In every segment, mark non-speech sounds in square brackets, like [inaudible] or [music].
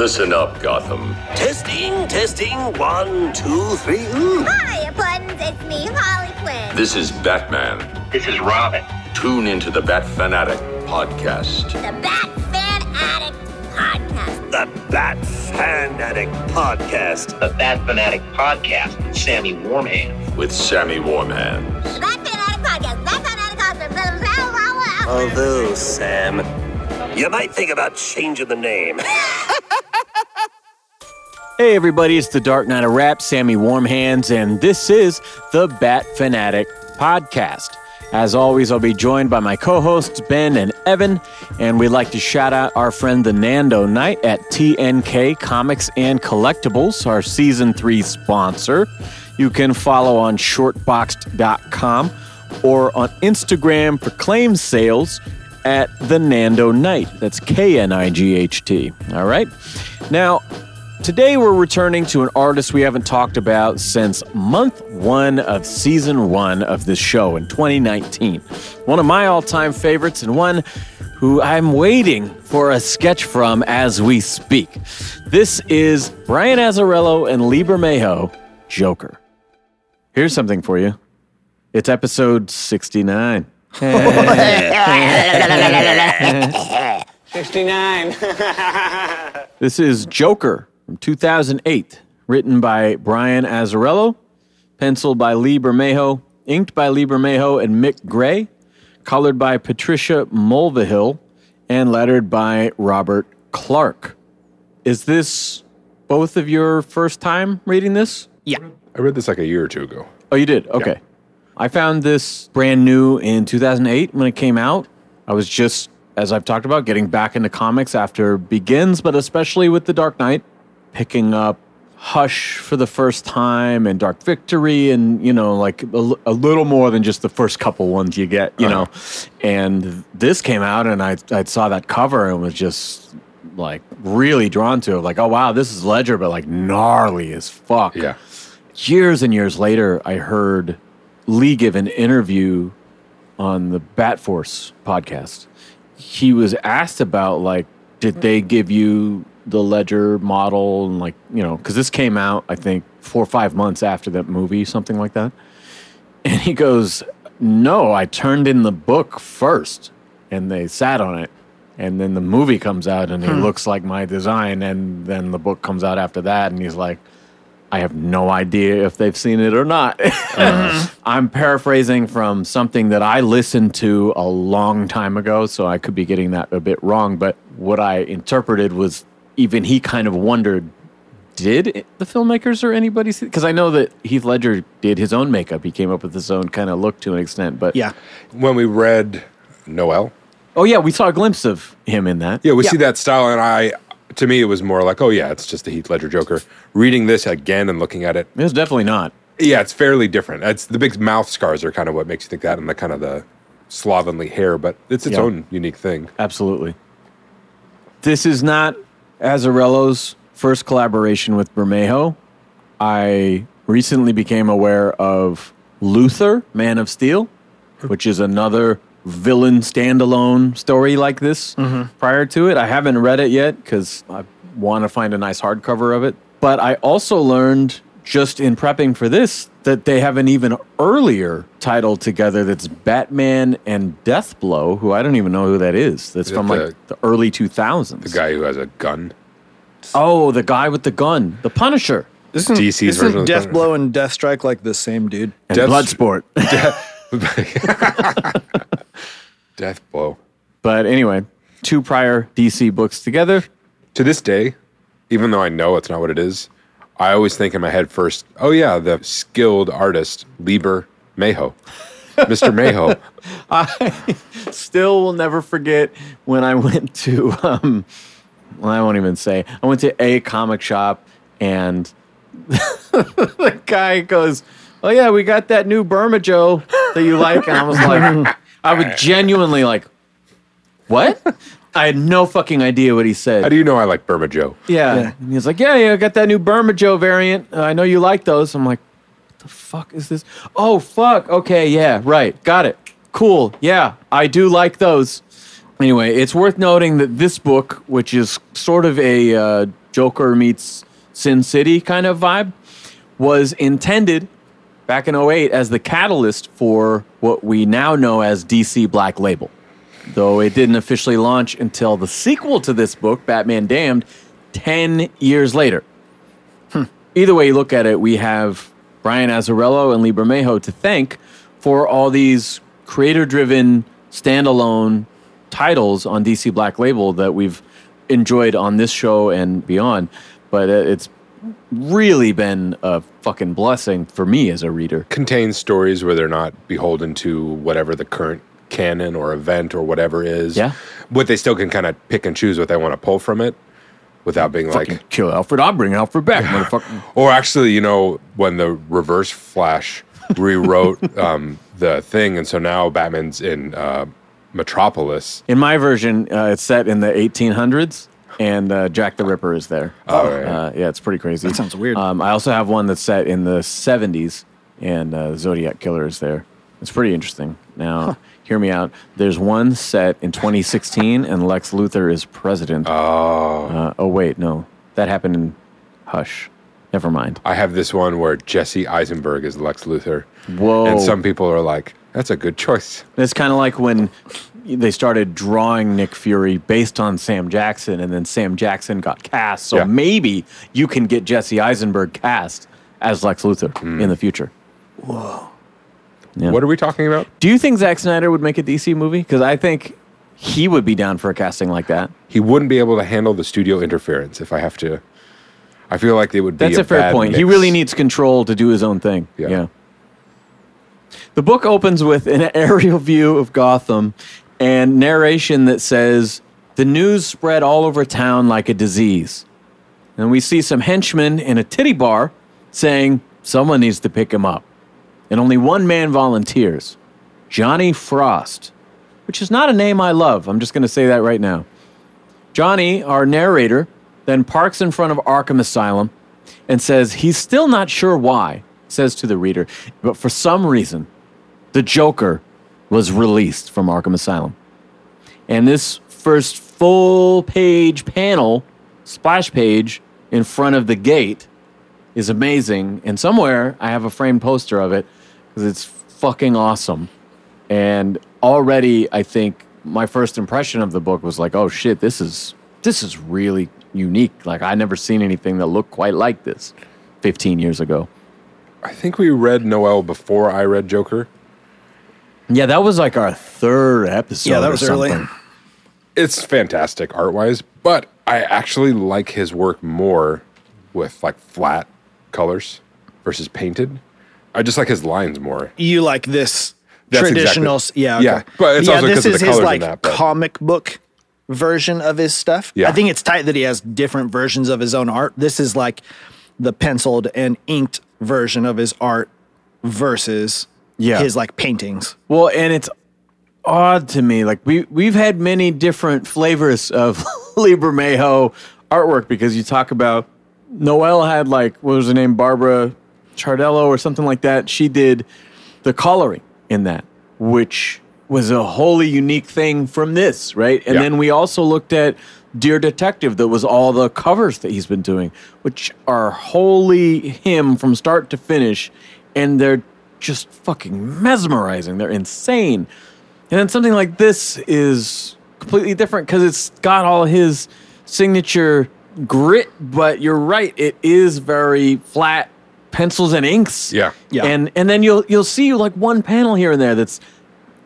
Listen up, Gotham. Testing, testing, one, two, three. Mm. Ooh. Hi, Buttons. It's me, Harley Quinn. This is Batman. This is Robin. Tune into the Bat Fan Addict podcast. The Bat Fan Addict Podcast. The Bat Fan Addict Podcast. The Bat Fan Addict Podcast with Sammy Warmhand. with Sammy Warm Hands. The Bat Fan Addict Podcast. Bat Fan Addict Podcast. Although, Sam, you might think about changing the name. [laughs] Hey everybody, it's the Dark Knight of Rap, Sammy Warm Hands, and this is the Bat Fan Addict Podcast. As always, I'll be joined by my co-hosts Ben and Evan, and we'd like to shout out our friend the Nando Knight at TNK Comics and Collectibles, our season three sponsor. You can follow on shortboxed.com or on Instagram for claim sales at the Nando Knight. That's K N I G H T. All right. Now, Today, we're returning to an artist we haven't talked about since month one of season one of this show in 2019. One of my all time favorites, and one who I'm waiting for a sketch from as we speak. This is Brian Azzarello and Lee Bermejo, Joker. Here's something for you it's episode 69. [laughs] 69. [laughs] This is Joker from 2008, written by Brian Azzarello, penciled by Lee Bermejo, inked by Lee Bermejo and Mick Gray, colored by Patricia Mulvihill, and lettered by Robert Clark. Is this both of your first time reading this? Yeah. I read this like a year or two ago. Oh, you did? Okay. I found this brand new in 2008 when it came out. I was just, as I've talked about, getting back into comics after Begins, but especially with The Dark Knight, picking up Hush for the first time and Dark Victory, and, you know, like a little more than just the first couple ones you get, you know. Uh-huh. And this came out, and I, I saw that cover and was just like really drawn to it. Like, oh, wow, this is Ledger, but like gnarly as fuck Yeah. years and years later, I heard Lee give an interview on the Bat Force podcast. He was asked about like, did they give you the Ledger model and like you know because this came out I think four or five months after that movie, something like that. And he goes, "No, I turned in the book first, and they sat on it." And then the movie comes out, and it hmm. looks like my design. And then the book comes out after that, and he's like, I have no idea if they've seen it or not. [laughs] Uh-huh. I'm paraphrasing from something that I listened to a long time ago, so I could be getting that a bit wrong. But what I interpreted was even he kind of wondered did the filmmakers or anybody see? Because I know that Heath Ledger did his own makeup. He came up with his own kind of look to an extent. But Yeah. When we read Noel, oh yeah, we saw a glimpse of him in that. yeah, we Yeah. see that style, and I, to me, it was more like, oh yeah, it's just the Heath Ledger Joker. Reading this again and looking at it, It was definitely not. yeah, it's fairly different. It's the big mouth scars are kind of what makes you think that, and the kind of the slovenly hair, but it's its Yeah. own unique thing. Absolutely. This is not Azzarello's first collaboration with Bermejo. I recently became aware of Luther, Man of Steel, which is another villain standalone story like this mm-hmm. prior to it. I haven't read it yet because I want to find a nice hardcover of it. But I also learned just in prepping for this that they have an even earlier title together that's Batman and Deathblow, who I don't even know who that is. That's Is from the- like the early 2000s. The guy who has a gun. Oh, the guy with the gun, the Punisher, Isn't, DC's version isn't of the Punisher. Deathblow and Deathstrike like the same dude? and Death- Bloodsport. [laughs] Death [laughs] blow. but anyway, two prior DC books together. To this day, even though I know it's not what it is, I always think in my head first, oh yeah, the skilled artist Lieber Mayo, [laughs] Mr. Mayo. I still will never forget when I went to, um, well, I won't even say, I went to a comic shop and [laughs] the guy goes, Oh, yeah, we got that new Burma Joe that you like. And I was like, I was genuinely like, What? I had no fucking idea what he said. How do you know I like Burma Joe? Yeah. Yeah. And he's like, yeah, yeah, I got that new Burma Joe variant. Uh, I know you like those. I'm like, what the fuck is this? Oh, fuck. Okay, yeah, right. Got it. Cool. Yeah, I do like those. Anyway, it's worth noting that this book, which is sort of a uh, Joker meets Sin City kind of vibe, was intended back in 08 as the catalyst for what we now know as DC Black Label. Though it didn't officially launch until the sequel to this book, Batman Damned, 10 years later. Either way you look at it, we have Brian Azzarello and Lee Bermejo to thank for all these creator driven standalone titles on DC Black Label that we've enjoyed on this show and beyond. But uh, it's really been a fucking blessing for me as a reader. Contains stories where they're not beholden to whatever the current canon or event or whatever is. Yeah. But they still can kind of pick and choose what they want to pull from it without being Fucking like. kill Alfred, I'll bring Alfred back, motherfucker. [laughs] Or actually, you know, when the Reverse Flash rewrote [laughs] um, the thing, and so now Batman's in uh, Metropolis. In my version, uh, it's set in the 1800s, and uh, Jack the Ripper is there. Oh, right. uh, yeah, it's pretty crazy. That sounds weird. Um, I also have one that's set in the 70s, and uh, Zodiac Killer is there. It's pretty interesting. Now, hear me out. There's one set in 2016, and Lex Luthor is president. Oh. Uh, oh, wait, no. That happened in Hush. Never mind. I have this one where Jesse Eisenberg is Lex Luthor. Whoa. And some people are like, that's a good choice. It's kind of like when they started drawing Nick Fury based on Sam Jackson, and then Sam Jackson got cast. So Yeah. maybe you can get Jesse Eisenberg cast as Lex Luthor Hmm. in the future. Yeah. What are we talking about? Do you think Zack Snyder would make a DC movie? Because I think he would be down for a casting like that. He wouldn't be able to handle the studio interference if I have to. I feel like they would be That's a, fair bad point. He really needs control to do his own thing. Yeah. yeah. The book opens with an [laughs] aerial view of Gotham and narration that says the news spread all over town like a disease. And we see some henchmen in a titty bar saying someone needs to pick him up. And only one man volunteers Johnny Frost, which is not a name I love. I'm just going to say that right now. Johnny, our narrator, then parks in front of Arkham Asylum and says he's still not sure why, says to the reader, but for some reason, the Joker was released from Arkham Asylum. And this first full page panel, splash page in front of the gate, is amazing. And somewhere I have a framed poster of it because it's fucking awesome. And already, I think my first impression of the book was like, "Oh shit, this is this is really unique. Like I never seen anything that looked quite like this 15 years ago." I think we read Noel before I read Joker. Yeah, that was like our third episode. Yeah, that or was early. It's fantastic art wise, but I actually like his work more with like flat colors versus painted. I just like his lines more. You like this That's traditional? exactly- yeah, okay. yeah, but it's also this 'cause of is the his colors in like that, but- comic book version of his stuff. Yeah. I think it's tight that he has different versions of his own art. This is like the penciled and inked version of his art versus Yeah. his like paintings. Well, and it's odd to me. Like we we've had many different flavors of [laughs] Lee Bermejo artwork because you talk about Noel had like what was her name, Barbara Chardello or something like that. She did the coloring in that, which was a wholly unique thing from this, right? And Yeah. then we also looked at Dear Detective, that was all the covers that he's been doing, which are wholly him from start to finish, and they're just fucking mesmerizing. They're insane. And then something like this is completely different because it's got all his signature grit, but you're right, it is very flat pencils and inks. Yeah. Yeah. And and then you'll you'll see like one panel here and there that's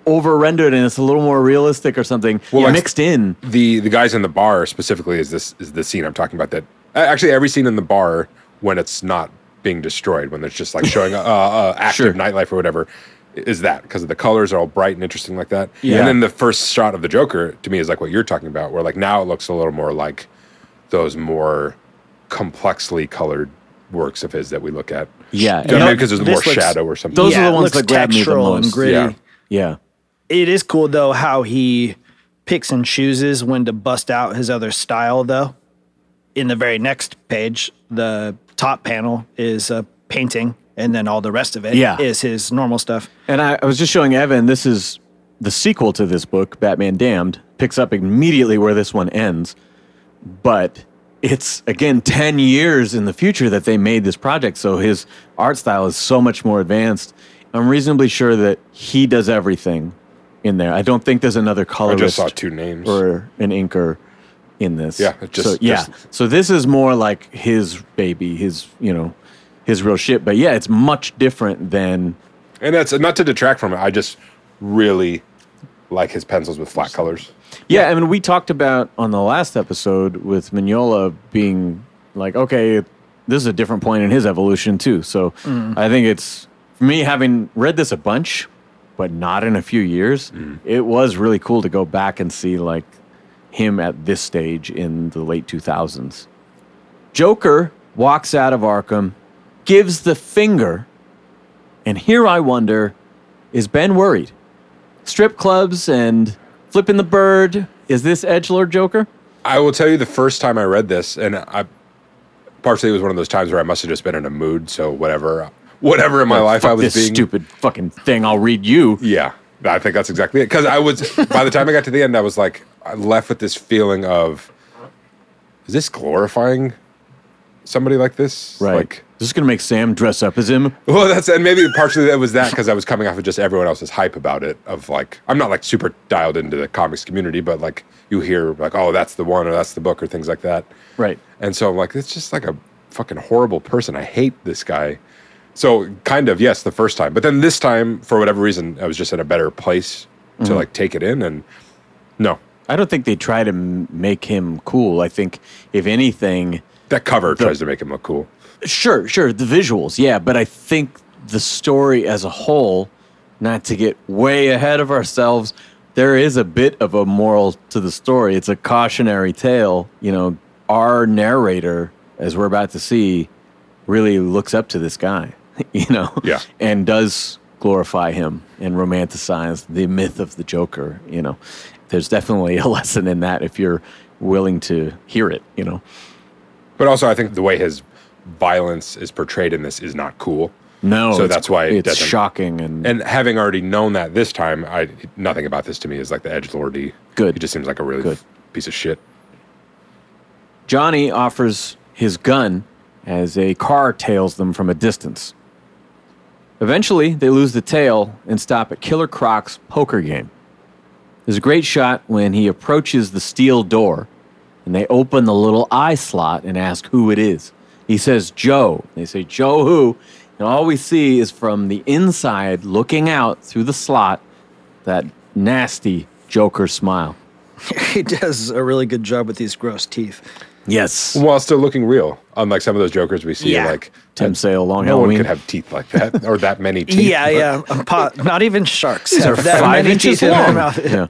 over rendered and it's a little more realistic or something Well, like- mixed in. The the guys in the bar specifically is this is the scene I'm talking about. That actually every scene in the bar when it's not being destroyed, when it's just like showing uh, uh, [laughs] active Sure. nightlife or whatever, is that because the colors are all bright and interesting like that. Yeah. And then the first shot of the Joker to me is like what you're talking about, where like now it looks a little more like those more complexly colored works of his that we look at. Yeah, you know what I and mean? because there's more looks- shadow or something. Those Yeah, are the ones that grab me the textural and most. gritty. Yeah. Yeah. It is cool though how he picks and chooses when to bust out his other style though. In the very next page, the top panel is a painting and then all the rest of it is Yeah. is his normal stuff. And I, I was just showing Evan, this is the sequel to this book, Batman Damned, picks up immediately where this one ends, but it's again 10 years in the future that they made this project. So his art style is so much more advanced. I'm reasonably sure that he does everything in there. I don't think there's another I colorist just saw two names. or an inker in this. Yeah, just- so, yeah. just- so this is more like his baby, his you know, his real shit. But yeah, it's much different than And that's not to detract from it. I just really like his pencils with flat colors. Yeah, I mean, we talked about on the last episode with Mignola being like, okay, this is a different point in his evolution too. So mm. I think it's for me having read this a bunch, but not in a few years. Mm. It was really cool to go back and see like him at this stage in the late two thousands. Joker walks out of Arkham, gives the finger, and here I wonder, is Ben worried? strip clubs and flipping the bird. Is this Edgelord Joker? I will tell you the first time I read this, and I partially it was one of those times where I must have just been in a mood. So whatever, whatever in my life Fuck I was this being stupid fucking thing. I'll read you. Yeah, I think that's exactly it. Because I was by the time I got to the end, I was like, I left with this feeling of, is this glorifying somebody like this? Right. Like, this is gonna make Sam dress up as him. well, that's and maybe partially that was that because I was coming off of just everyone else's hype about it. Of like, I'm not like super dialed into the comics community, but like you hear like, oh, that's the one or that's the book or things like that. Right. And so I'm like, it's just like a fucking horrible person. I hate this guy. So kind of yes, the first time, but then this time for whatever reason, I was just in a better place to mm-hmm. like take it in, and no, I don't think they try to m- make him cool. I think if anything, that cover tries to make him look cool. Sure, sure, the visuals, yeah, but I think the story as a whole, not to get way ahead of ourselves, there is a bit of a moral to the story. It's a cautionary tale. You know, our narrator, as we're about to see, really looks up to this guy, [laughs] you know, Yeah. and does glorify him and romanticize the myth of the Joker, you know. There's definitely a [laughs] lesson in that if you're willing to hear it, you know. But also, I think the way his violence is portrayed in this is not cool. No, So it's- that's why it it's doesn't- shocking and, And having already known that this time, I nothing about this to me is like the edge lordy. Good. He just seems like a really Good. f- piece of shit. Johnny offers his gun as a car tails them from a distance. Eventually, they lose the tail and stop at Killer Croc's poker game. There's a great shot when he approaches the steel door and they open the little eye slot and ask who it is. He says, Joe. They say, Joe who? And all we see is from the inside, looking out through the slot, that nasty Joker smile. [laughs] he does a really good job with these gross teeth. Yes. While still looking real, unlike some of those Jokers we see, Yeah. like Tim Sale, Long no Halloween. one could have teeth like that or that many [laughs] teeth. Yeah, yeah. A pot, not even sharks [laughs] have that five many inches teeth in their mouth. Yeah.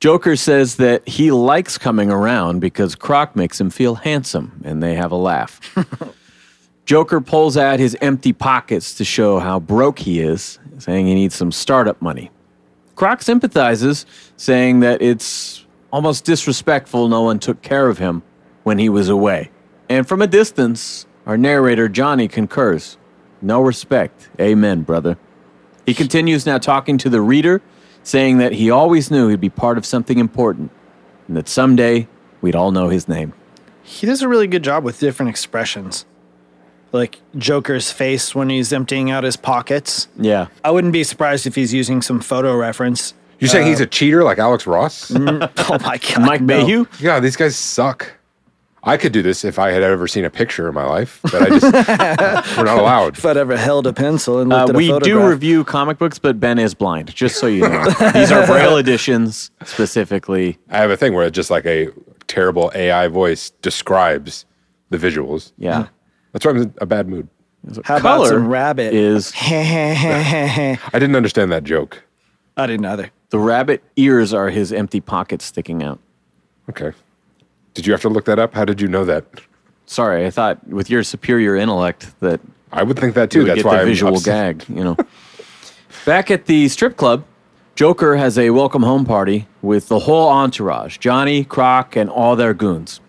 Joker says that he likes coming around because Croc makes him feel handsome, and they have a laugh. [laughs] Joker pulls out his empty pockets to show how broke he is, saying he needs some startup money. Croc sympathizes, saying that it's almost disrespectful no one took care of him when he was away. And from a distance, our narrator Johnny concurs. No respect. Amen, brother. He continues now talking to the reader, saying that he always knew he'd be part of something important and that someday we'd all know his name. He does a really good job with different expressions. Like Joker's face when he's emptying out his pockets. Yeah. I wouldn't be surprised if he's using some photo reference. You're saying he's uh, a cheater like Alex Ross? [laughs] Oh my god. Mike no. Mayhew? yeah, these guys suck. I could do this if I had ever seen a picture in my life, but I just [laughs] we're not allowed. If I'd ever held a pencil and Uh, looked at a we do photograph. review comic books, but Ben is blind, just so you know. These are Braille [laughs] editions specifically. I have a thing where just like a terrible AI voice describes the visuals. Yeah. That's why I'm in a bad mood. How about Color some rabbit? Is [laughs] I I didn't understand that joke. I didn't either. the rabbit ears are his empty pockets sticking out. Okay. Did you have to look that up? How did you know that? Sorry, I thought with your superior intellect that I would think that too. That's why the I'm visual upset. gag, you know. Back at the strip club, Joker has a welcome home party with the whole entourage Johnny, Croc, and all their goons.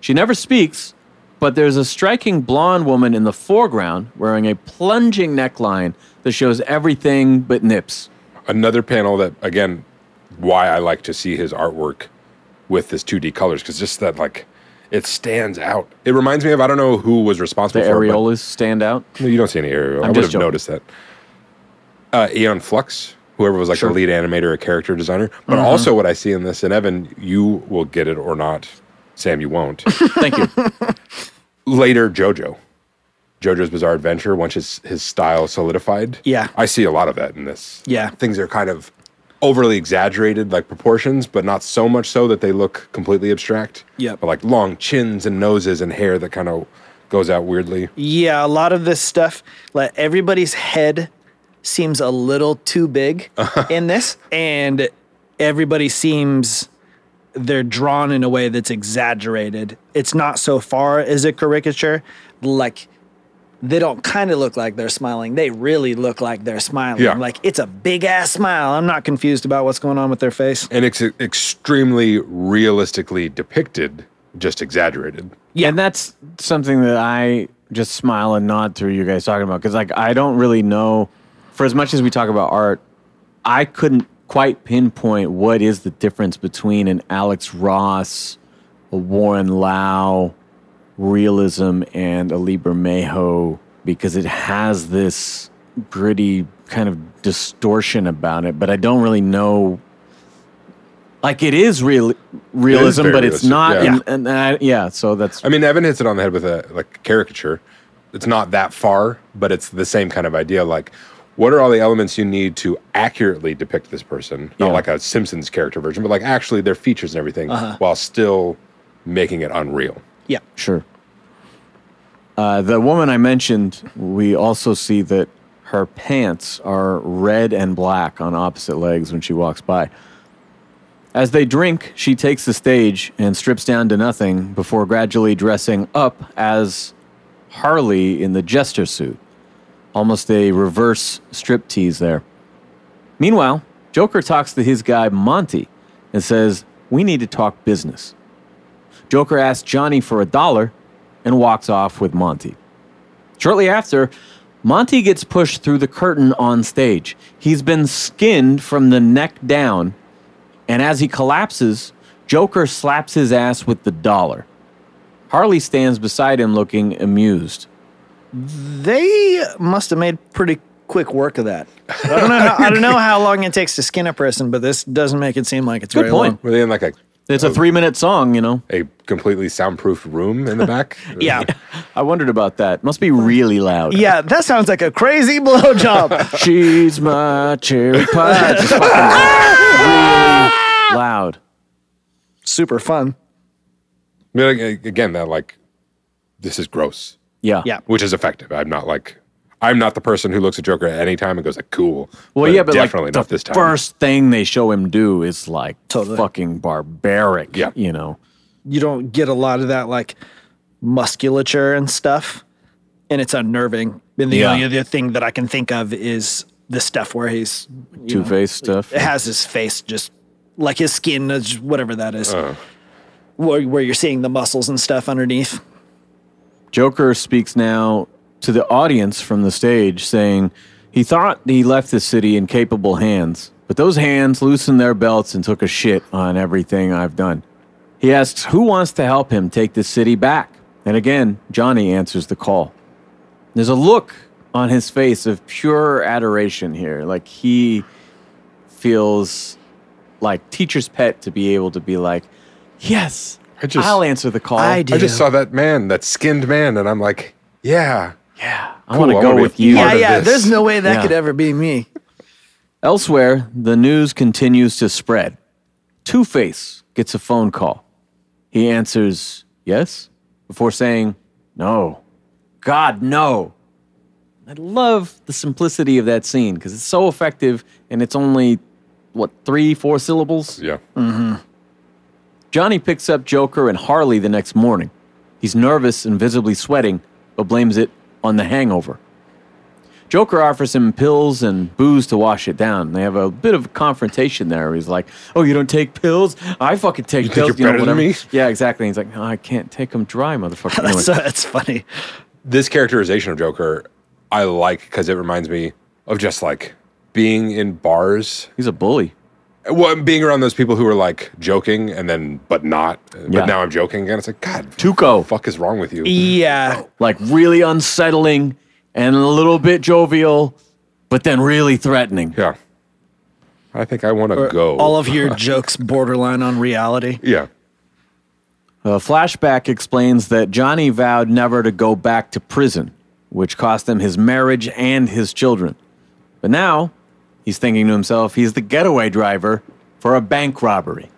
She never speaks, but there's a striking blonde woman in the foreground wearing a plunging neckline that shows everything but nips. Another panel that again, why I like to see his artwork with this 2D colors because just that like it stands out. It reminds me of I don't know who was responsible The for it, areolas stand out. No, you don't see any aerial. I would have noticed that. Uh, Aeon Flux, whoever was like the lead animator or character designer, but Mm-hmm. also what I see in this, and Evan, you will get it or not. Sam, you won't. [laughs] Thank you. Later, JoJo, JoJo's Bizarre Adventure. Once his his style solidified, Yeah. I see a lot of that in this. Yeah. things are kind of overly exaggerated, like proportions, but not so much so that they look completely abstract. Yeah, but like long chins and noses and hair that kind of goes out weirdly. Yeah, a lot of this stuff, like everybody's head seems a little too big [laughs] in this, and everybody seems they're drawn in a way that's exaggerated. It's not so far as a caricature, like they don't kind of look like they're smiling. They really look like they're smiling. Yeah. Like it's a big ass smile. I'm not confused about what's going on with their face. and it's extremely realistically depicted, just exaggerated. Yeah. And that's something that I just smile and nod through you guys talking about because, like, I don't really know. For as much as we talk about art, I couldn't quite pinpoint what is the difference between an Alex Ross, a Warren Louw realism, and a Lee Bermejo because it has this gritty kind of distortion about it, but I don't really know. Like it is real realism, very but it's realistic, not. yeah. And, and I, yeah, so that's I mean, Evan hits it on the head with a like caricature. It's not that far, but it's the same kind of idea. Like, what are all the elements you need to accurately depict this person? Not Yeah. like a Simpsons character version, but like actually their features and everything, uh-huh. while still making it unreal. Yeah. Sure. Uh, the woman I mentioned, we also see that her pants are red and black on opposite legs when she walks by. As they drink, she takes the stage and strips down to nothing before gradually dressing up as Harley in the jester suit. Almost a reverse striptease there. Meanwhile, Joker talks to his guy Monty and says, We need to talk business. Joker asks Johnny for a dollar and walks off with Monty. Shortly after, Monty gets pushed through the curtain on stage. He's been skinned from the neck down, and as he collapses, Joker slaps his ass with the dollar. Harley stands beside him looking amused. They must have made pretty quick work of that. I don't know. How, I don't know how long it takes to skin a person, but this doesn't make it seem like it's Good very point. long. Were they in like a It's a oh. three minute song, you know. a completely soundproof room in the back? [laughs] Yeah, I wondered about that. Must be really loud. yeah. That sounds like a crazy blowjob. [laughs] She's my cherry pie. [laughs] Just fucking really ah! loud. Super fun. I mean, again, that like this is gross, Yeah. Yeah. which is effective. I'm not like I'm not the person who looks at Joker at any time and goes like, "Cool." Well, yeah, but definitely like not the this time. first thing they show him do is like Totally. fucking barbaric. Yeah. you know. You don't get a lot of that like musculature and stuff, and it's unnerving. And the Yeah. only other thing that I can think of is the stuff where he's Two know, Face stuff. It has his face just like his skin, whatever that is, Uh. where, where you're seeing the muscles and stuff underneath. Joker speaks now to the audience from the stage, saying he thought he left the city in capable hands, but those hands loosened their belts and took a shit on everything I've done. He asks who wants to help him take the city back, and again Johnny answers the call. There's a look on his face of pure adoration here, like he feels like teacher's pet to be able to be like, yes, I just- I'll answer the call. I do. I just saw that man, that skinned man, and I'm like, yeah. Yeah, I Cool, want to go with you. Yeah, part yeah. this. There's no way that Yeah. could ever be me. Elsewhere, the news continues to spread. Two Face gets a phone call. He answers, Yes, before saying, No. God, no. I love the simplicity of that scene because it's so effective and it's only, what, three, four syllables? Yeah. Mm-hmm. Johnny picks up Joker and Harley the next morning. He's nervous and visibly sweating, but blames it on the hangover. Joker offers him pills and booze to wash it down. They have a bit of a confrontation there. He's like, "Oh, you don't take pills? I fucking take think pills." you're better than me? Yeah, exactly. He's like, no, "I can't take them dry, motherfucker." [laughs] Anyway, That's, that's funny. This characterization of Joker, I like because it reminds me of just like being in bars he's a bully. Well, being around those people who are like joking and then but not, but Yeah. now I'm joking again. It's like God, Tuco. what the fuck is wrong with you? Yeah. like really unsettling and a little bit jovial, but then really threatening. Yeah, I think I want to go. All of your [laughs] jokes borderline on reality. yeah, A flashback explains that Johnny vowed never to go back to prison, which cost him his marriage and his children. But now he's thinking to himself he's the getaway driver for a bank robbery.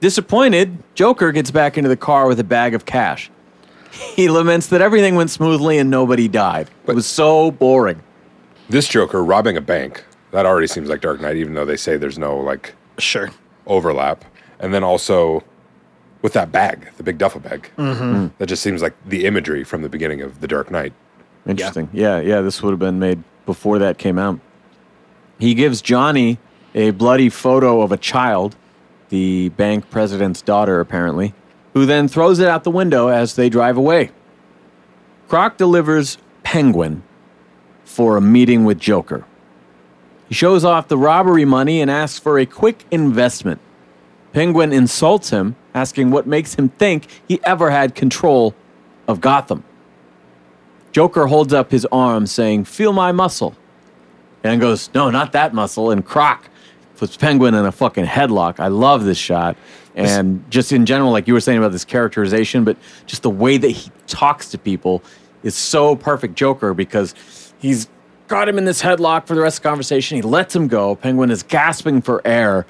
Disappointed, Joker gets back into the car with a bag of cash. [laughs] He laments that everything went smoothly and nobody died. it was so boring. this Joker robbing a bank that already seems like Dark Knight, even though they say there's no like Sure. overlap, and then also with that bag, the big duffel bag, Mm-hmm. that just seems like the imagery from the beginning of the Dark Knight. Interesting. Yeah, yeah, this would have been made before that came out. He gives Johnny a bloody photo of a child, the bank president's daughter, apparently, who then throws it out the window as they drive away. Croc delivers Penguin for a meeting with Joker. He shows off the robbery money and asks for a quick investment. Penguin insults him, asking what makes him think he ever had control of Gotham. Joker holds up his arm, saying, Feel my muscle. And goes, No, not that muscle. And Croc puts Penguin in a fucking headlock. I love this shot. And just in general, like you were saying about this characterization, but just the way that he talks to people is so perfect Joker because he's got him in this headlock for the rest of the conversation. He lets him go. Penguin is gasping for air.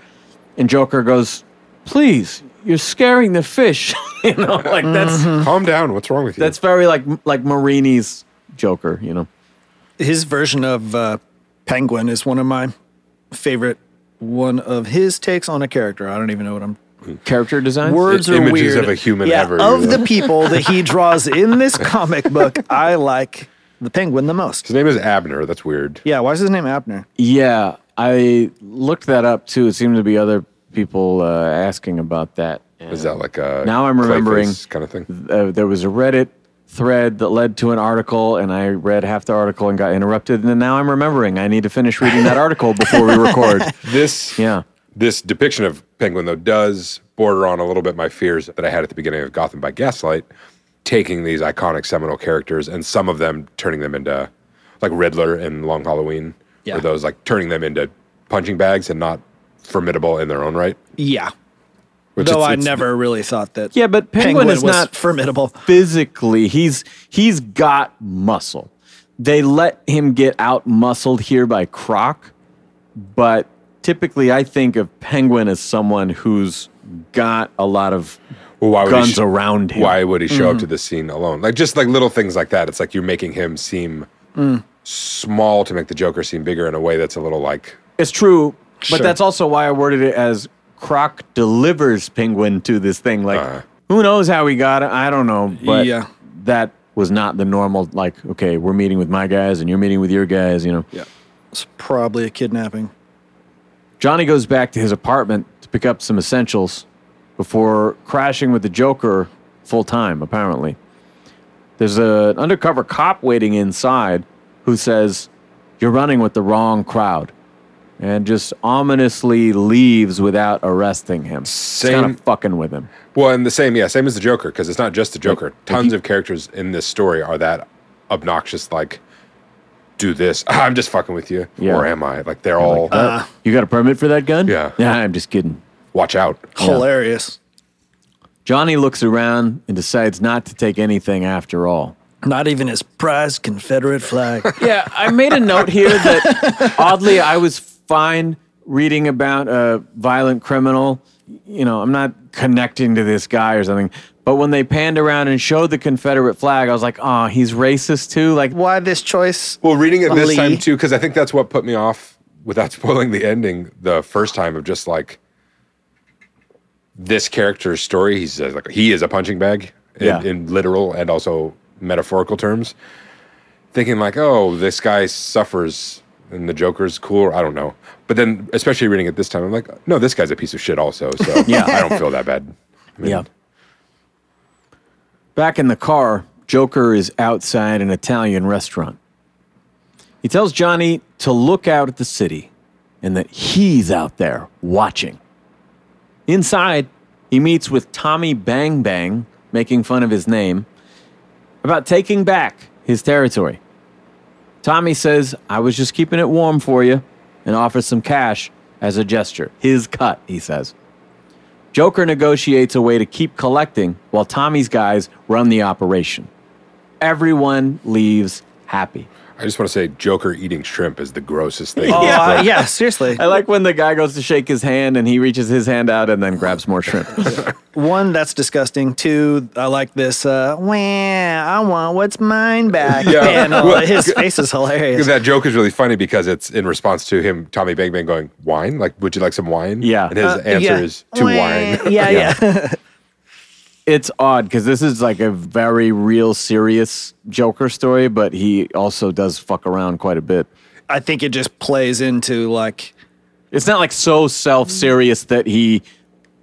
And Joker goes, Please, you're scaring the fish. [laughs] you know, like that's Calm down. What's wrong with you? that's very like like Marini's Joker, you know. His version of uh, Penguin is one of my favorite. One of his takes on a character. I don't even know what I'm. Character design. Words I- are images weird. of a human yeah, ever, Of the people that he [laughs] draws in this comic book, I like the Penguin the most. His name is Abner. That's weird. Yeah, why is his name Abner? Yeah, I looked that up too. It seemed to be other people uh, asking about that. Is that like a Now I'm remembering- Clayface kind of thing? Uh, there was a Reddit thread that led to an article, and I read half the article and got interrupted. And then now I'm remembering I need to finish reading that article before we record. [laughs] This Yeah. this depiction of Penguin though does border on a little bit my fears that I had at the beginning of Gotham by Gaslight, taking these iconic seminal characters and some of them turning them into like Riddler in Long Halloween, Yeah. or those like turning them into punching bags and not formidable in their own right. Yeah. Which Though it's- I it's- never really thought that. Yeah, but Penguin, is was not formidable. physically. He's he's got muscle. They let him get out muscled here by Croc, but typically I think of Penguin as someone who's got a lot of Well, why would he guns sh- around him. Why would he show Mm-hmm. up to the scene alone? Like just like little things like that. It's like you're making him seem small to make the Joker seem bigger in a way that's a little like It's true, but Sure. that's also why I worded it as Croc delivers Penguin to this thing. Like, Uh. who knows how he got it? I don't know, but Yeah. that was not the normal. Like, okay, we're meeting with my guys and you're meeting with your guys. You know, Yeah. It's probably a kidnapping. Johnny goes back to his apartment to pick up some essentials before crashing with the Joker full time. Apparently, there's an undercover cop waiting inside who says, "You're running with the wrong crowd." And just ominously leaves without arresting him. Same- kind of fucking with him. Well, and the same, yeah, same as the Joker, because it's not just the Joker. Tons of characters in this story are that obnoxious, like, do this. [laughs] I'm just fucking with you. Yeah. Or am I? Like, they're all, Uh, you got a permit for that gun? Yeah. Yeah, I'm just kidding. watch out. [laughs] Hilarious. Johnny looks around and decides not to take anything after all. Not even his prized Confederate flag. [laughs] Yeah, I made a note here that oddly I was fine reading about a violent criminal. You know, I'm not connecting to this guy or something. But when they panned around and showed the Confederate flag, I was like, oh, he's racist too. Like, Why this choice? Well, reading it this Lee. time, too, because I think that's what put me off without [laughs] spoiling the ending the first time of just like this character's story. He says, like, he is a punching bag in, Yeah. in literal and also metaphorical terms. Thinking, like, oh, this guy suffers and the Joker's cool. I don't know. But then, especially reading it this time, I'm like, no, this guy's a piece of shit, also. So [laughs] Yeah. I don't feel that bad. I mean, yeah. Back in the car, Joker is outside an Italian restaurant. He tells Johnny to look out at the city and that he's out there watching. Inside, he meets with Tommy Bang Bang, making fun of his name, about taking back his territory. Tommy says, I was just keeping it warm for you, and offers some cash as a gesture. His cut, he says. Joker negotiates a way to keep collecting while Tommy's guys run the operation. Everyone leaves happy. I just want to say, Joker eating shrimp is the grossest thing. Oh, Yeah. uh, yeah, [laughs] seriously. I like when the guy goes to shake his hand and he reaches his hand out and then grabs more shrimp. [laughs] One, that's disgusting. Two, I like this. Uh, Wah, I want what's mine back. Yeah. panel. Well, His [laughs] face is hilarious. that joke is really funny because it's in response to him, Tommy Bang Bang, going, Wine? Like, would you like some wine? Yeah. And his Uh, answer yeah. is to Wah. wine. Yeah, yeah. It's odd because this is like a very real serious Joker story, but he also does fuck around quite a bit. I think it just plays into like, It's not like so self serious that he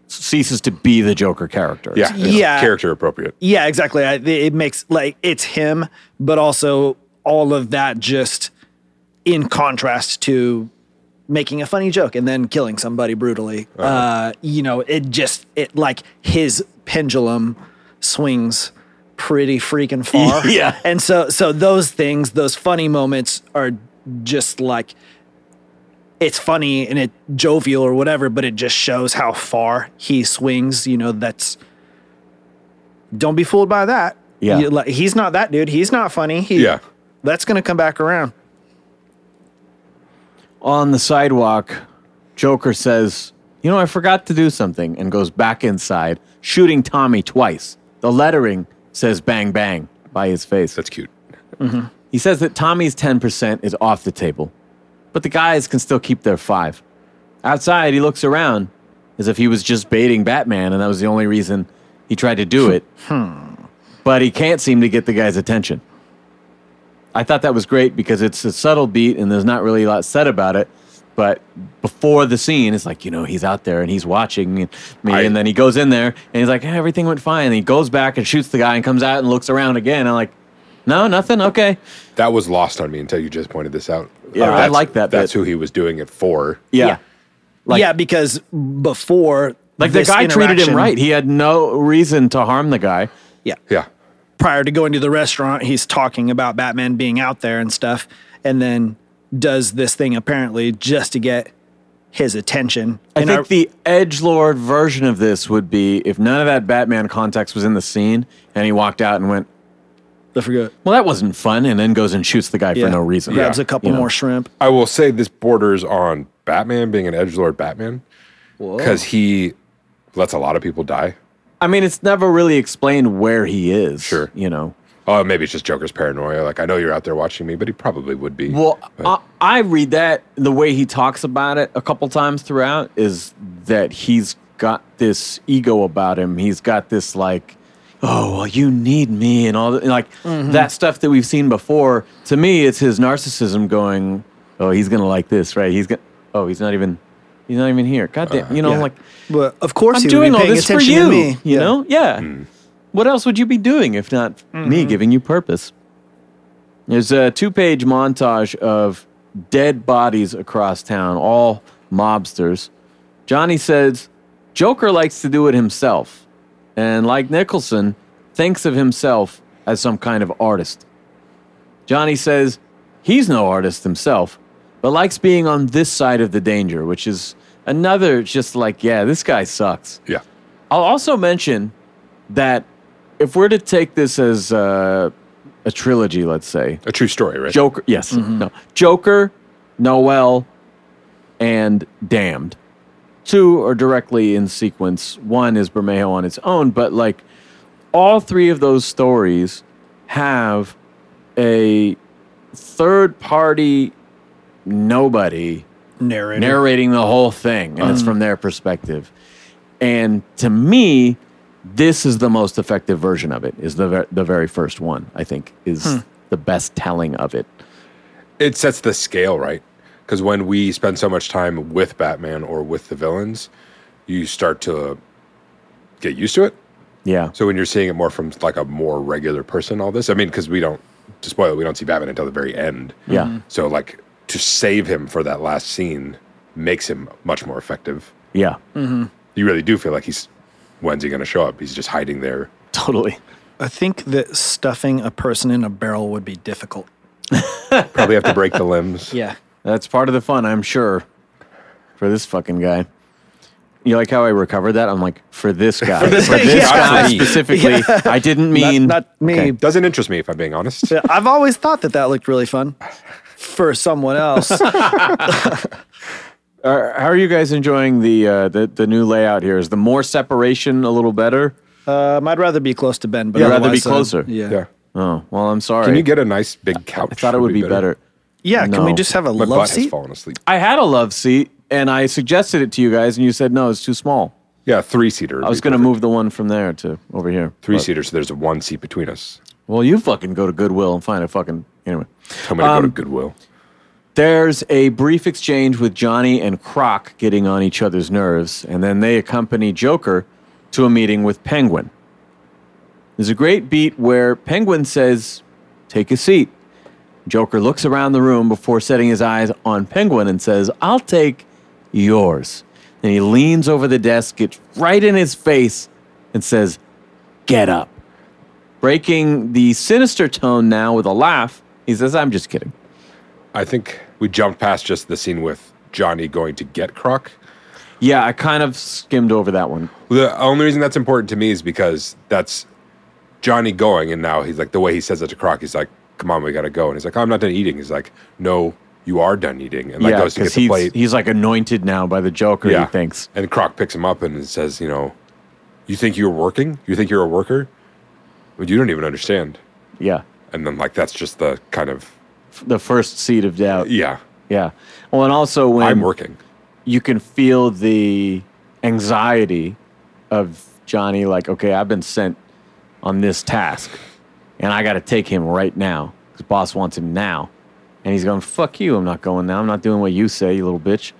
ceases to be the Joker character. Yeah. it's Yeah. Character appropriate. yeah, exactly. I, it makes like it's him, but also all of that just in contrast to making a funny joke and then killing somebody brutally. uh you know, it just it like his pendulum swings pretty freaking [laughs] far. Yeah. And so so those things, those funny moments are just like it's funny and it jovial or whatever, but it just shows how far he swings. You know, that's don't be fooled by that. Yeah. You- like, he's not that dude. He's not funny. He, Yeah. that's gonna come back around. On the sidewalk, Joker says, You know, I forgot to do something, and goes back inside, shooting Tommy twice. The lettering says bang bang by his face. That's cute. Mm-hmm. He says that Tommy's 10% is off the table, but the guys can still keep their five. Outside, he looks around as if he was just baiting Batman, and that was the only reason he tried to do it. Hmm. But he can't seem to get the guy's attention. I thought that was great because it's a subtle beat and there's not really a lot said about it. But before the scene, it's like, you know, he's out there and he's watching me. I- and then he goes in there and he's like, "Eh, everything went fine. And he goes back and shoots the guy and comes out and looks around again. I'm like, no, nothing. Okay. That was lost on me until you just pointed this out. Yeah, I like that That's bit. who he was doing it for. Yeah. Yeah. Like, yeah, because before like the guy treated him right. He had no reason to harm the guy. Yeah. Yeah. Prior to going to the restaurant, he's talking about Batman being out there and stuff, and then does this thing apparently just to get his attention. I And think the edge lord version of this would be if none of that Batman context was in the scene and he walked out and went, I forget. well, that wasn't fun, and then goes and shoots the guy for no reason. Grabs Yeah. a couple You know. more shrimp. I will say this borders on Batman being an edge lord Batman because he lets a lot of people die. I mean, it's never really explained where he is. Sure. You know. Oh, maybe it's just Joker's paranoia. Like I know you're out there watching me, but he probably would be. Well, I, I read that the way he talks about it a couple times throughout is that he's got this ego about him. He's got this like, oh, well, you need me and all that, like mm-hmm. that stuff that we've seen before. To me, it's his narcissism going, oh, he's gonna like this, right? He's gonna, oh, he's not even, he's not even here. God damn, you know, Yeah. like But of course, I'm he doing would all paying this for you. me. You know, yeah. Hmm. What else would you be doing if not Mm-hmm. me giving you purpose? There's a two-page montage of dead bodies across town, all mobsters. Johnny says Joker likes to do it himself, and like Nicholson, thinks of himself as some kind of artist. Johnny says he's no artist himself, but likes being on this side of the danger, which is another just like, yeah, this guy sucks. yeah. I'll also mention that if we're to take this as uh, a trilogy, let's say A true story, right? Joker, yes, no, Joker, Noel, and Damned. Two are directly in sequence. One is Bermejo on its own, but like all three of those stories have a third party nobody Narrator. narrating the whole thing, and it's um. from their perspective. And to me, this is the most effective version of it. Is the ver- the very first one? I think is hmm. the best telling of it. it sets the scale right because when we spend so much time with batman or with the villains you start to get used to it Yeah, so when you're seeing it more from like a more regular person all this i mean because we don't to spoil it we don't see batman until the very end yeah. Hmm. so like to save him for that last scene makes him much more effective. Yeah, mm-hmm. You really do feel like he's when's he going to show up? He's just hiding there. totally. I think that stuffing a person in a barrel would be difficult. [laughs] Probably have to break the limbs. Yeah. That's part of the fun, I'm sure, for this fucking guy. You like how I recovered that? I'm like, for this [laughs] guy. for this, guy, guy yeah. specifically. [laughs] I didn't mean. not, not me. Okay. Doesn't interest me if I'm being honest. Yeah, I've always thought that that looked really fun for someone else. [laughs] [laughs] Are- how are you guys enjoying the, uh, the the new layout here? Is the more separation a little better? um, I'd rather be close to Ben, but You'd rather be otherwise, uh, closer? yeah. Yeah. Oh, well, I'm sorry. Can you get a nice big couch? I thought it would be better. Yeah, can we No. just have a My love butt has seat? fallen asleep. I had a love seat and I suggested it to you guys, and you said no, it's too small. Yeah, three seater. I was going to move the one from there to over here. three seater, so there's a one seat between us. Well, you fucking go to Goodwill and find a fucking anyway. Tell me to go Um, to Goodwill. There's a brief exchange with Johnny and Croc getting on each other's nerves, and then they accompany Joker to a meeting with Penguin. There's a great beat where Penguin says, Take a seat. Joker looks around the room before setting his eyes on Penguin and says, I'll take yours. And he leans over the desk, gets right in his face, and says, Get up. Breaking the sinister tone now with a laugh, he says, I'm just kidding. I think we jumped past just the scene with Johnny going to get Croc. Yeah, I kind of skimmed over that one. The only reason that's important to me is because that's Johnny going, and now he's like the way he says it to Croc. He's like, "Come on, we gotta go," and he's like, "I'm not done eating." He's like, "No, you are done eating," and like yeah, goes to get the he's, plate. he's like anointed now by the Joker, he thinks. And Croc picks him up and says, "You know, you think you're working? You think you're a worker? But you don't even understand." Yeah. And then like that's just the kind of The first seed of doubt. yeah, Yeah. Well, and also when I'm working. you can feel the anxiety of Johnny, like, okay, I've been sent on this task and I got to take him right now because boss wants him now. And he's going, fuck you. I'm not going now. I'm not doing what you say, you little bitch.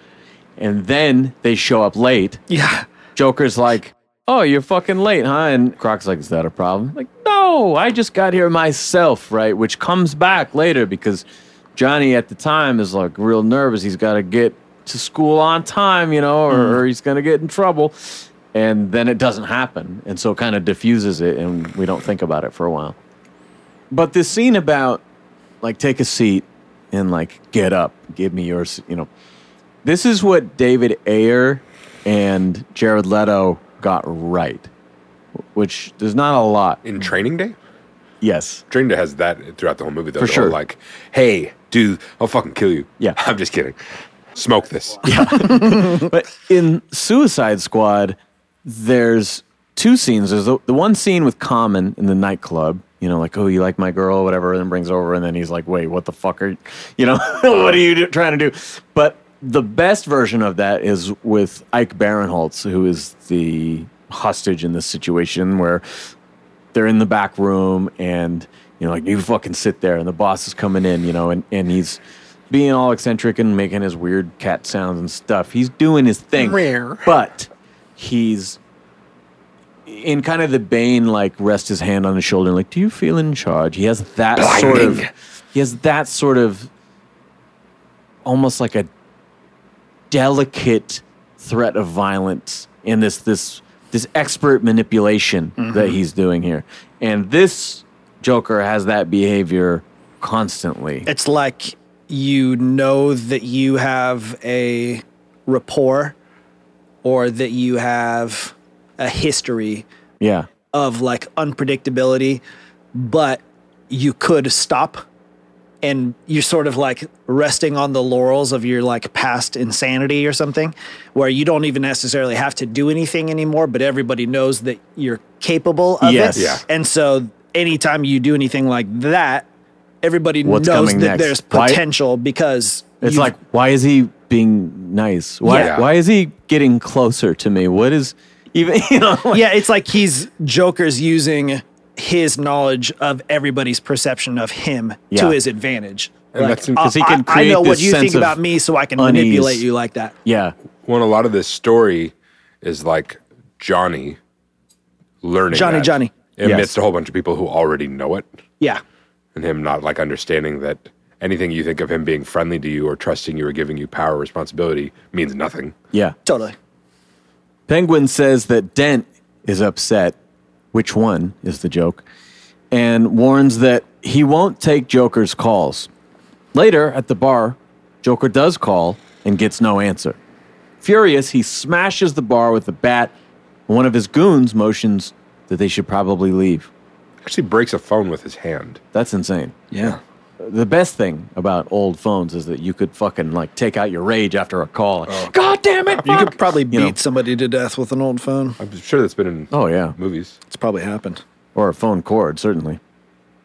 And then they show up late. Yeah. Joker's like, oh, you're fucking late, huh? And Croc's like, is that a problem? Like, no, I just got here myself, right? Which comes back later because Johnny at the time is like real nervous. He's got to get to school on time, you know, or, mm. or he's going to get in trouble. And then it doesn't happen. And so it kind of diffuses it and we don't think about it for a while. But this scene about like take a seat and like get up, give me yours, you know. This is what David Ayer and Jared Leto got right, which there's not a lot. In Training Day, Yes. Training Day has that throughout the whole movie. Though, For sure. like, hey, dude, I'll fucking kill you. Yeah. [laughs] I'm just kidding. Smoke this. [laughs] Yeah, But in Suicide Squad, there's two scenes. There's the, the one scene with Common in the nightclub, you know, like, oh, you like my girl, or whatever, and then brings over, and then he's like, wait, what the fuck are you, you know, [laughs] what are you do- trying to do? But the best version of that is with Ike Barinholtz, who is the hostage in this situation where they're in the back room and you know like you fucking sit there and the boss is coming in you know and, and he's being all eccentric and making his weird cat sounds and stuff. He's doing his thing. Rare. but he's in kind of the bane like rest his hand on his shoulder and like do you feel in charge? He has that sort of he has that sort of almost like a delicate threat of violence and this this this expert manipulation that mm-hmm. he's doing here. And this Joker has that behavior constantly. It's like you know that you have a rapport or that you have a history Yeah. of like unpredictability, but you could stop and you're sort of like resting on the laurels of your like past insanity or something where you don't even necessarily have to do anything anymore, but everybody knows that you're capable of Yes. it. Yeah. And so anytime you do anything like that, everybody What's knows that next? there's Why- potential because It's like, why is he being nice? Why Yeah. why is he getting closer to me? What is even [laughs] you know like- yeah, it's like he's Joker's using his knowledge of everybody's perception of him Yeah. to his advantage. And Like, that's because he I- can I, know what you think about me, so I can unease. manipulate you like that. yeah. when a lot of this story is like Johnny learning Johnny, that Johnny. amidst Yes. a whole bunch of people who already know it, Yeah, and him not like understanding that anything you think of him being friendly to you or trusting you or giving you power or responsibility means nothing. Yeah. Totally. Penguin says that Dent is upset. Which one is the joke? And warns that he won't take Joker's calls. Later at the bar, Joker does call and gets no answer. Furious, he smashes the bar with a bat. One of his goons motions that they should probably leave. Actually breaks a phone with his hand. That's insane. Yeah. The best thing about old phones is that you could fucking like take out your rage after a call. Oh. God damn it! You could probably beat You know. somebody to death with an old phone. I'm sure that's been in Oh yeah. movies. It's probably happened. or a phone cord, certainly.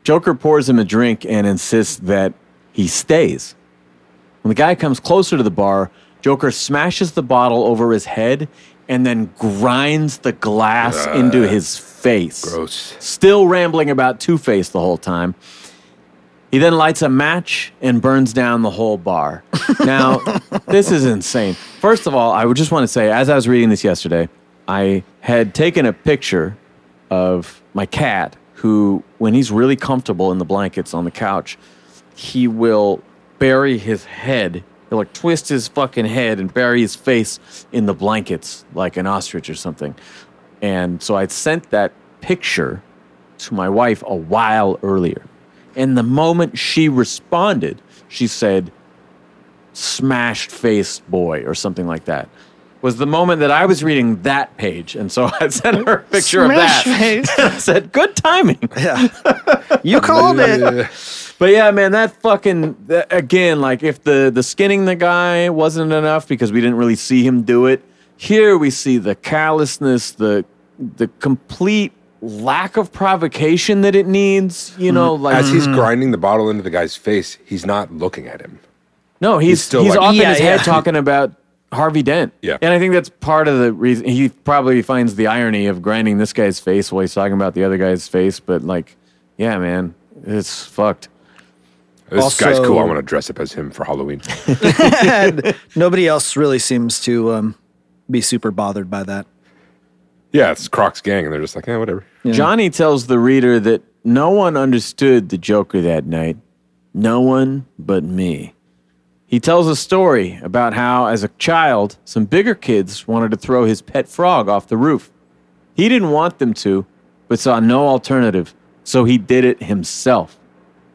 Joker pours him a drink and insists that he stays. When the guy comes closer to the bar, Joker smashes the bottle over his head and then grinds the glass ah. into his face. Gross. Still rambling about Two Face the whole time. He then lights a match and burns down the whole bar. [laughs] Now, this is insane. First of all, I would just want to say, as I was reading this yesterday, I had taken a picture of my cat who, when he's really comfortable in the blankets on the couch, he will bury his head. He'll like twist his fucking head and bury his face in the blankets like an ostrich or something. And so I'd sent that picture to my wife a while earlier. And the moment she responded, she said, smashed face boy or something like that. Was the moment that I was reading that page. And so I sent her a picture Smash of that. face. [laughs] I said, good timing. Yeah. [laughs] you called it. But yeah, man, that fucking that, again, like if the the skinning the guy wasn't enough because we didn't really see him do it, here we see the callousness, the the complete lack of provocation that it needs. You know, like As he's grinding the bottle into the guy's face, he's not looking at him. no, he's he's still he's like- off in Yeah, his head yeah. talking about Harvey Dent. Yeah. and I think that's part of the reason he probably finds the irony of grinding this guy's face while he's talking about the other guy's face. But like, yeah, man, it's fucked. This guy's Also- cool. I want to dress up as him for Halloween. and [laughs] [laughs] nobody else really seems to um, be super bothered by that. Yeah, it's Croc's gang, and they're just like, yeah, whatever. Johnny tells the reader that no one understood the Joker that night. No one but me. He tells a story about how, as a child, some bigger kids wanted to throw his pet frog off the roof. He didn't want them to, but saw no alternative, so he did it himself.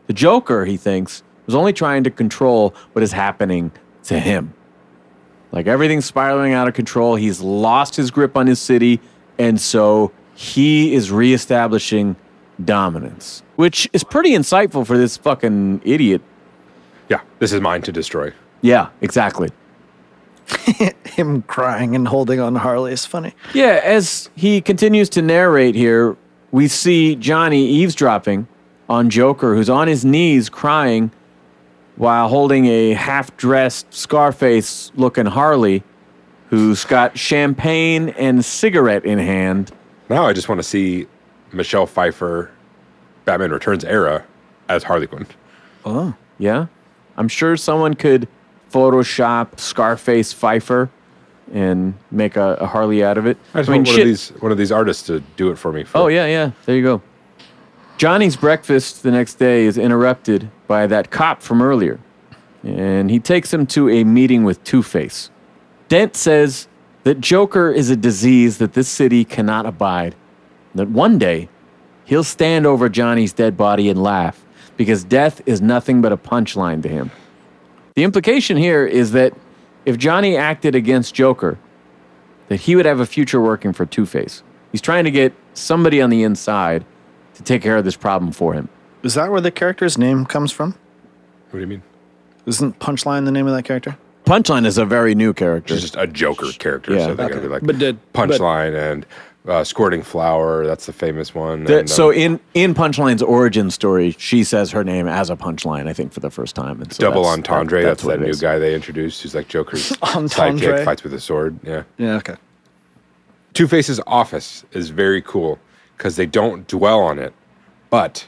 The Joker, he thinks, was only trying to control what is happening to him. Like everything's spiraling out of control. He's lost his grip on his city, and so he is reestablishing dominance, which is pretty insightful for this fucking idiot. Yeah, this is mine to destroy. Yeah, exactly. [laughs] Him crying and holding on to Harley is funny. Yeah, as he continues to narrate here, we see Johnny eavesdropping on Joker, who's on his knees crying while holding a half dressed Scarface looking Harley who's got champagne and cigarette in hand. Now I just want to see Michelle Pfeiffer, Batman Returns era as Harley Quinn. Oh, yeah. I'm sure someone could Photoshop Scarface Pfeiffer and make a, a Harley out of it. I just mean, want one shit- of these one of these artists to do it for me. For, Oh, yeah, yeah. There you go. Johnny's breakfast the next day is interrupted by that cop from earlier, and he takes him to a meeting with Two Face. Dent says that Joker is a disease that this city cannot abide, that one day he'll stand over Johnny's dead body and laugh because death is nothing but a punchline to him. The implication here is that if Johnny acted against Joker, that he would have a future working for Two Face. He's trying to get somebody on the inside to take care of this problem for him. Is that where the character's name comes from? What do you mean? Isn't Punchline the name of that character? Punchline is a very new character. She's just a Joker character, Yeah. so they're Okay. gonna be like But did- punchline and uh, squirting flower. That's the famous one. The- and, so um, in in Punchline's origin story, she says her name as a punchline. I think for the first time. And so double that's- entendre. that- that's what that new is. guy they introduced, who's like Joker's [laughs] sidekick, fights with a sword. Yeah. Yeah, okay. Two Face's office is very cool because they don't dwell on it, but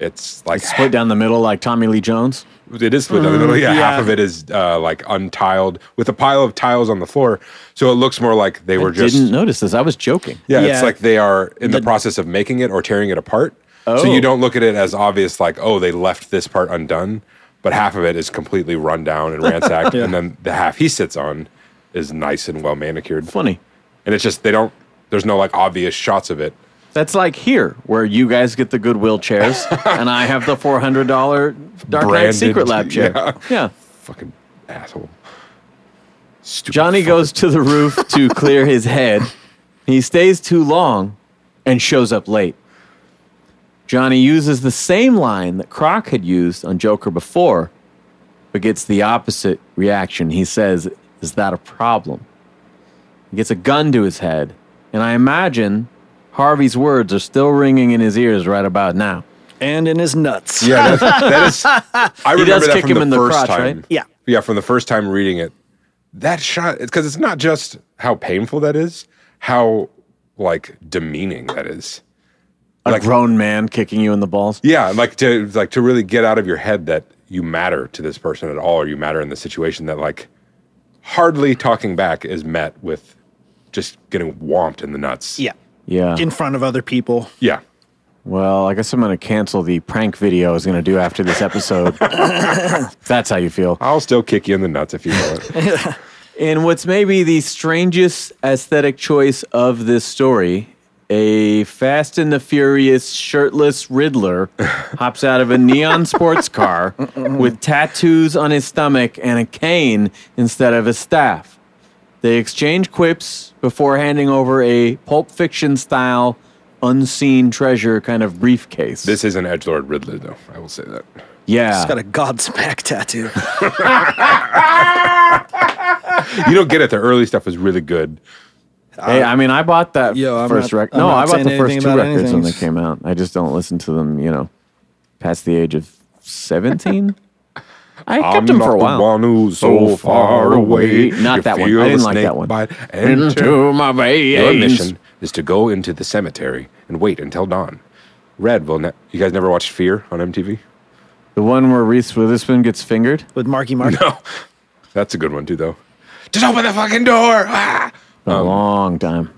it's like Split down the middle like Tommy Lee Jones. It is split down the middle. Yeah, yeah. half of it is uh, like untiled with a pile of tiles on the floor, so it looks more like they were just. Didn't notice this. I was joking. Yeah, Yeah. it's like they are in the, The- process of making it or tearing it apart. Oh. So you don't look at it as obvious, like oh, they left this part undone, but but half of it is completely run down and ransacked, [laughs] and then the half he sits on is nice and well manicured. Funny. And it's just they don't. There's no like obvious shots of it. That's like here, where you guys get the Goodwill chairs, [laughs] and I have the four hundred dollar Dark Knight Branded, Secretlab chair. yeah. yeah. Fucking asshole. Stupid Johnny goes to the roof to [laughs] clear his head. He stays too long and shows up late. Johnny uses the same line that Croc had used on Joker before, but gets the opposite reaction. He says, Is that a problem? He gets a gun to his head, and I imagine Harvey's words are still ringing in his ears right about now. And in his nuts. Yeah, that, that is. [laughs] I remember does that kick from him the in the first crotch, time. right? Yeah. yeah, from the first time reading it. That shot, because it's not just how painful that is, how like demeaning that is. A Like- grown man kicking you in the balls. Yeah, like to like to really get out of your head that you matter to this person at all, or you matter in the situation. That like hardly talking back is met with just getting whomped in the nuts. Yeah. Yeah. In front of other people. yeah. Well, I guess I'm going to cancel the prank video I was going to do after this episode. [coughs] That's how you feel. I'll still kick you in the nuts if you want. it. [laughs] In what's maybe the strangest aesthetic choice of this story, a Fast and the Furious shirtless Riddler [laughs] hops out of a neon sports car with tattoos on his stomach and a cane instead of a staff. They exchange quips before handing over a Pulp Fiction style unseen treasure kind of briefcase. this is an edge lord Riddler, though. I will say that. yeah. He's got a Godsmack tattoo. [laughs] You don't get it. The early stuff is really good. Hey, I mean, I bought that Yo, I'm first not- record. I'm No, not I bought saying the first anything two about records when anything. they came out. I just don't listen to them, you know, past the age of 17. [laughs] I kept I'm them for a the while. one who's so far away. Not You that one. feel I didn't the like that one. bite. Into my veins. Your mission is to go into the cemetery and wait until dawn. Red will. Ne- you guys never watched Fear on MTV? The one where Reese Witherspoon gets fingered. With Marky Mark. No, [laughs] that's a good one too, though. Just open the fucking door. Ah! A long time.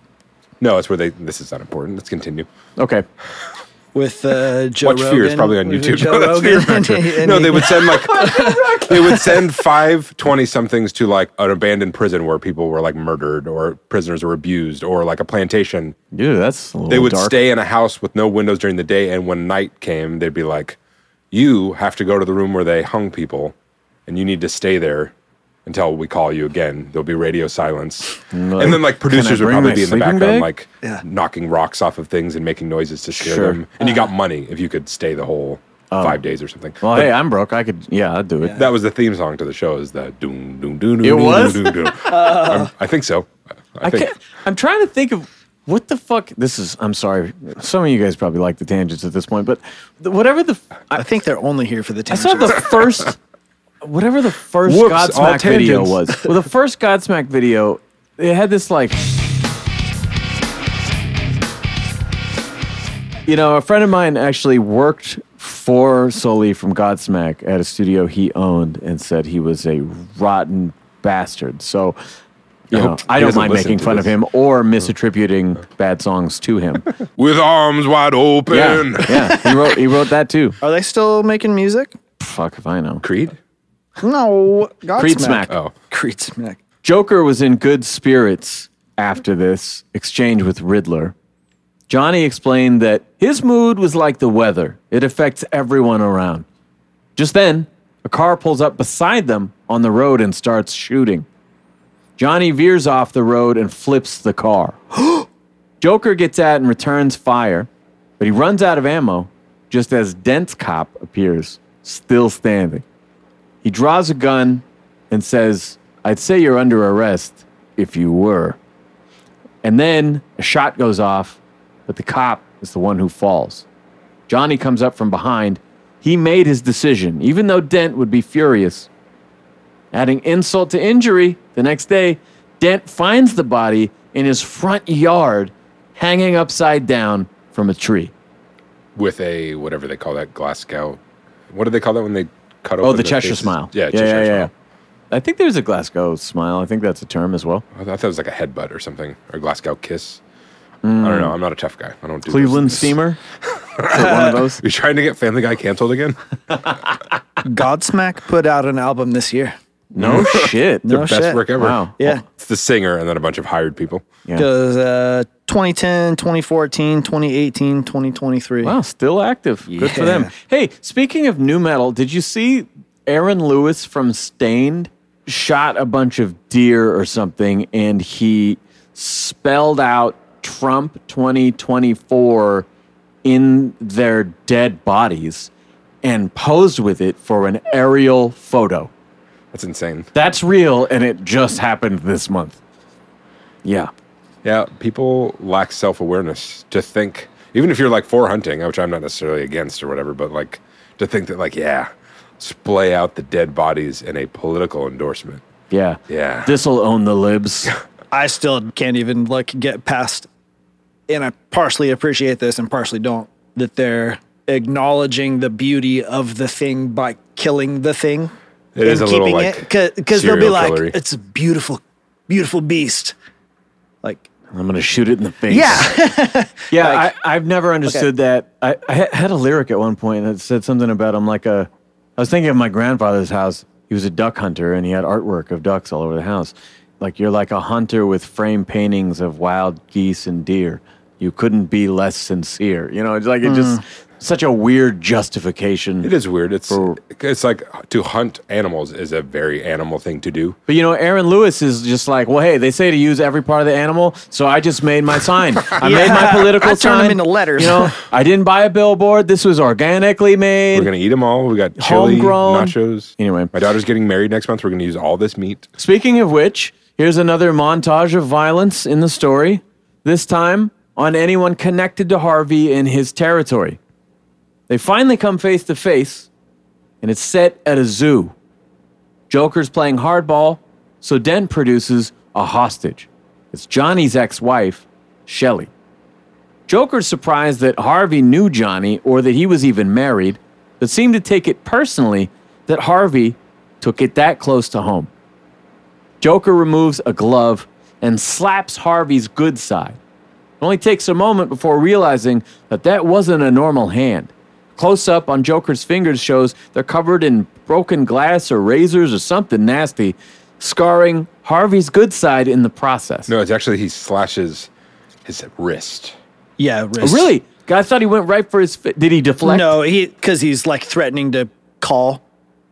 No, it's where they. This is not important. Let's continue. Okay. With uh, Joe Watch Rogan. Fear is probably on YouTube. Joe [laughs] No, that's Rogan. Fear [laughs] and and no, he- they would send like [laughs] they would send five 20 somethings to like an abandoned prison where people were like murdered or prisoners were abused or like a plantation. Dude, that's a little They would dark. stay in a house with no windows during the day, and when night came, they'd be like, "You have to go to the room where they hung people, and you need to stay there." Until we call you again, there'll be radio silence, mm, and then like producers would probably be in the background, bag? like Yeah. knocking rocks off of things and making noises to scare Sure. them. And you got money if you could stay the whole oh. five days or something. Well, But hey, I'm broke. I could, yeah, I'd do it. that was the theme song to the show. Is that doom doom doom? It doom, was? Doom, doom, doom. I'm- [laughs] um, I think so. I, I think can't, I'm trying to think of what the fuck. This is. I'm sorry. Some of you guys probably like the tangents at this point, but the, whatever the. I, I think they're only here for the tangents I saw the first. [laughs] Whatever the first Whoops, Godsmack video was. Well, the [laughs] first Godsmack video, it had this like. You know, a friend of mine actually worked for Sully from Godsmack at a studio he owned and said he was a rotten bastard. So, you I know, I don't mind making to fun of him or misattributing bad songs to him. [laughs] with arms wide open. yeah, yeah, he wrote he wrote that too. Are they still making music? Fuck if I know. Creed. No. Godsmack. Creed Smack. Oh, Creed Smack. Joker was in good spirits after this exchange with Riddler. Johnny explained that his mood was like the weather, it affects everyone around. Just then, a car pulls up beside them on the road and starts shooting. Johnny veers off the road and flips the car. [gasps] Joker gets out and returns fire, but he runs out of ammo just as Dent's cop appears, still standing. He draws a gun and says, I'd say you're under arrest if you were. And then a shot goes off, but the cop is the one who falls. Johnny comes up from behind. He made his decision, even though Dent would be furious. Adding insult to injury, the next day, Dent finds the body in his front yard, hanging upside down from a tree. with a whatever they call that Glasgow. What do they call that when they cut Oh, the their Cheshire faces? smile. Yeah, yeah, Cheshire yeah, yeah. smile. I think there's a Glasgow smile. I think that's a term as well. I thought it was like a headbutt or something, or a Glasgow kiss. I don't hmm. know. I'm not a tough guy. I don't do Cleveland things. steamer. [laughs] Is it one of those? You trying to get Family Guy canceled again? [laughs] Godsmack put out an album this year. No [laughs] shit. No Best shit. work ever. Wow. Yeah. It's the singer and then a bunch of hired people. Yeah. Goes uh, 2010, 2014, 2018, 2023. Wow, still active. Good for them. Hey, speaking of nu metal, did you see Aaron Lewis from Staind shot a bunch of deer or something and he spelled out Trump 2024 in their dead bodies and posed with it for an aerial photo. That's insane. That's real and it just happened this month. Yeah. Yeah, people lack self awareness to think, even if you're like for hunting, which I'm not necessarily against or whatever, but like to think that, like, yeah, splay out the dead bodies in a political endorsement. Yeah. Yeah. This'll own the libs. [laughs] I still can't even like get past, and I partially appreciate this and partially don't, that they're acknowledging the beauty of the thing by killing the thing. It is a and little keeping like it because they'll be serial like, killery. it's a beautiful, beautiful beast. Like, I'm gonna shoot it in the face. yeah, [laughs] Yeah, Like- I, I've never understood that. I, I had a lyric at one point that said something about I'm like a. I was thinking of my grandfather's house. He was a duck hunter, and he had artwork of ducks all over the house. Like you're like a hunter with frame paintings of wild geese and deer. You couldn't be less sincere. You know, it's like it just mm. such a weird justification. It is weird. It's For- it's like to hunt animals is a very animal thing to do. But you know, Aaron Lewis is just like, well, hey, they say to use every part of the animal, so I just made my sign. [laughs] I made my political I sign. them into letters. You know, [laughs] I didn't buy a billboard. This was organically made. We're gonna eat them all. We got chili, Homegrown. nachos. Anyway. my daughter's getting married next month. We're gonna use all this meat. Speaking of which, here's another montage of violence in the story. This time on anyone connected to Harvey in his territory. They finally come face to face, and it's set at a zoo. Joker's playing hardball, so Dent produces a hostage. It's Johnny's ex wife, Shelley. Joker's surprised that Harvey knew Johnny or that he was even married, but seemed to take it personally that Harvey took it that close to home. Joker removes a glove and slaps Harvey's good side. It only takes a moment before realizing that that wasn't a normal hand. Close up on Joker's fingers shows they're covered in broken glass or razors or something nasty, scarring Harvey's good side in the process. No, it's actually he slashes his wrist. yeah, Oh, wrist. really? I thought he went right for his. Fi- Did he deflect? No, he because he's like threatening to call,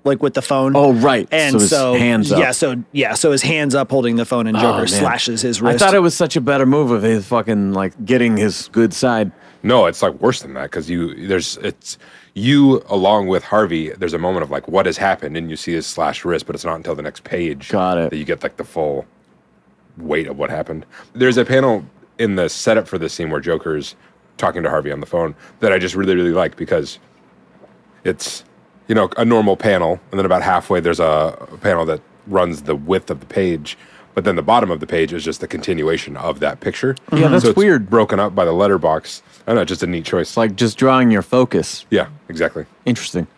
like with the phone. Oh, right. And So his so, hands up. yeah, so yeah, so his hands up holding the phone, and Oh, Joker man. slashes his wrist. I wrist. thought it was such a better move of his fucking like getting his good side. No, it's like worse than that because you there's it's you along with Harvey. There's a moment of like what has happened, and you see his slashed wrist, but it's not until the next page Got it. that you get like the full weight of what happened. There's a panel in the setup for this scene where Joker's talking to Harvey on the phone that I just really really like because it's you know a normal panel, and then about halfway there's a panel that runs the width of the page. But then the bottom of the page is just the continuation of that picture. Yeah, that's so it's weird. Broken up by the letterbox. I don't know, just a neat choice. Like just drawing your focus. Yeah, exactly. Interesting.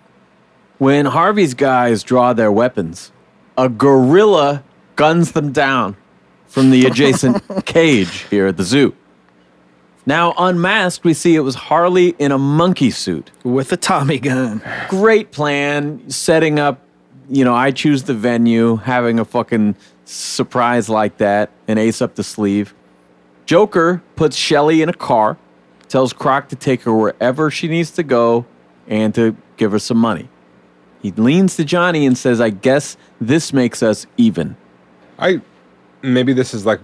When Harvey's guys draw their weapons, a gorilla guns them down from the adjacent [laughs] cage here at the zoo. Now, unmasked, we see it was Harley in a monkey suit. with a Tommy gun. Great plan, setting up, you know, I choose the venue, having a fucking surprise like that, an ace up the sleeve. Joker puts Shelly in a car, tells Croc to take her wherever she needs to go and to give her some money. He leans to Johnny and says, I guess this makes us even. I maybe this is like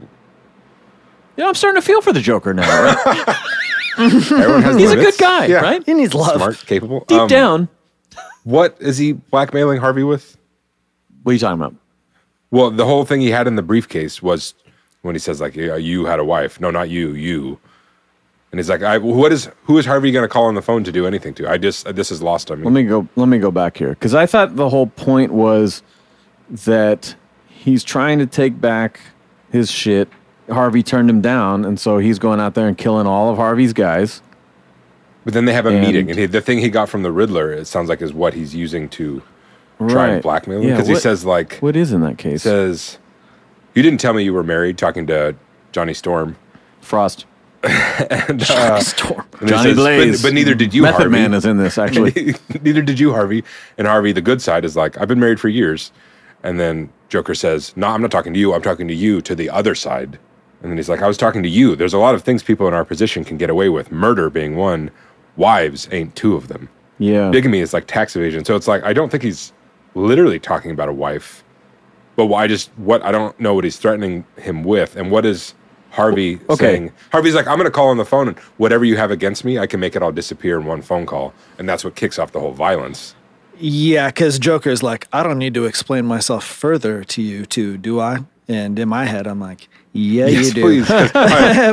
You know, I'm starting to feel for the Joker now, right? [laughs] everyone has He's a good guy, Yeah. right? He needs love. Smart, capable. Deep Um, down. what is he blackmailing Harvey with? What are you talking about? Well, the whole thing he had in the briefcase was when he says like, yeah, "You had a wife." No, not you. You. And he's like, I, "What is? Who is Harvey going to call on the phone to do anything to?" I just this is lost on me. Let me go. Let me go back here because I thought the whole point was that he's trying to take back his shit. Harvey turned him down, and so he's going out there and killing all of Harvey's guys. but then they have a And- meeting, and he, the thing he got from the Riddler, it sounds like, is what he's using to try and blackmail him Yeah, because he says like, What is in that case? says, "You didn't tell me you were married." Talking to Johnny Storm. Frost. [laughs] and, uh, Storm. and Johnny says, Blaze. But, but neither did you, Method Harvey. Man is in this actually. [laughs] neither did you, Harvey. And Harvey, the good side, is like, I've been married for years. And then Joker says, No, I'm not talking to you. I'm talking to you to the other side. And then he's like, I was talking to you. There's a lot of things people in our position can get away with. Murder being one. Wives ain't two of them. yeah. Bigamy is like tax evasion. So it's like, I don't think he's literally talking about a wife. But why just what I don't know what he's threatening him with. And what is Harvey Okay. saying? Harvey's like, I'm going to call on the phone and whatever you have against me, I can make it all disappear in one phone call. And that's what kicks off the whole violence. Yeah, because Joker's like, I don't need to explain myself further to you, too, do I? And in my head, I'm like, Yeah, Yes, you do. please.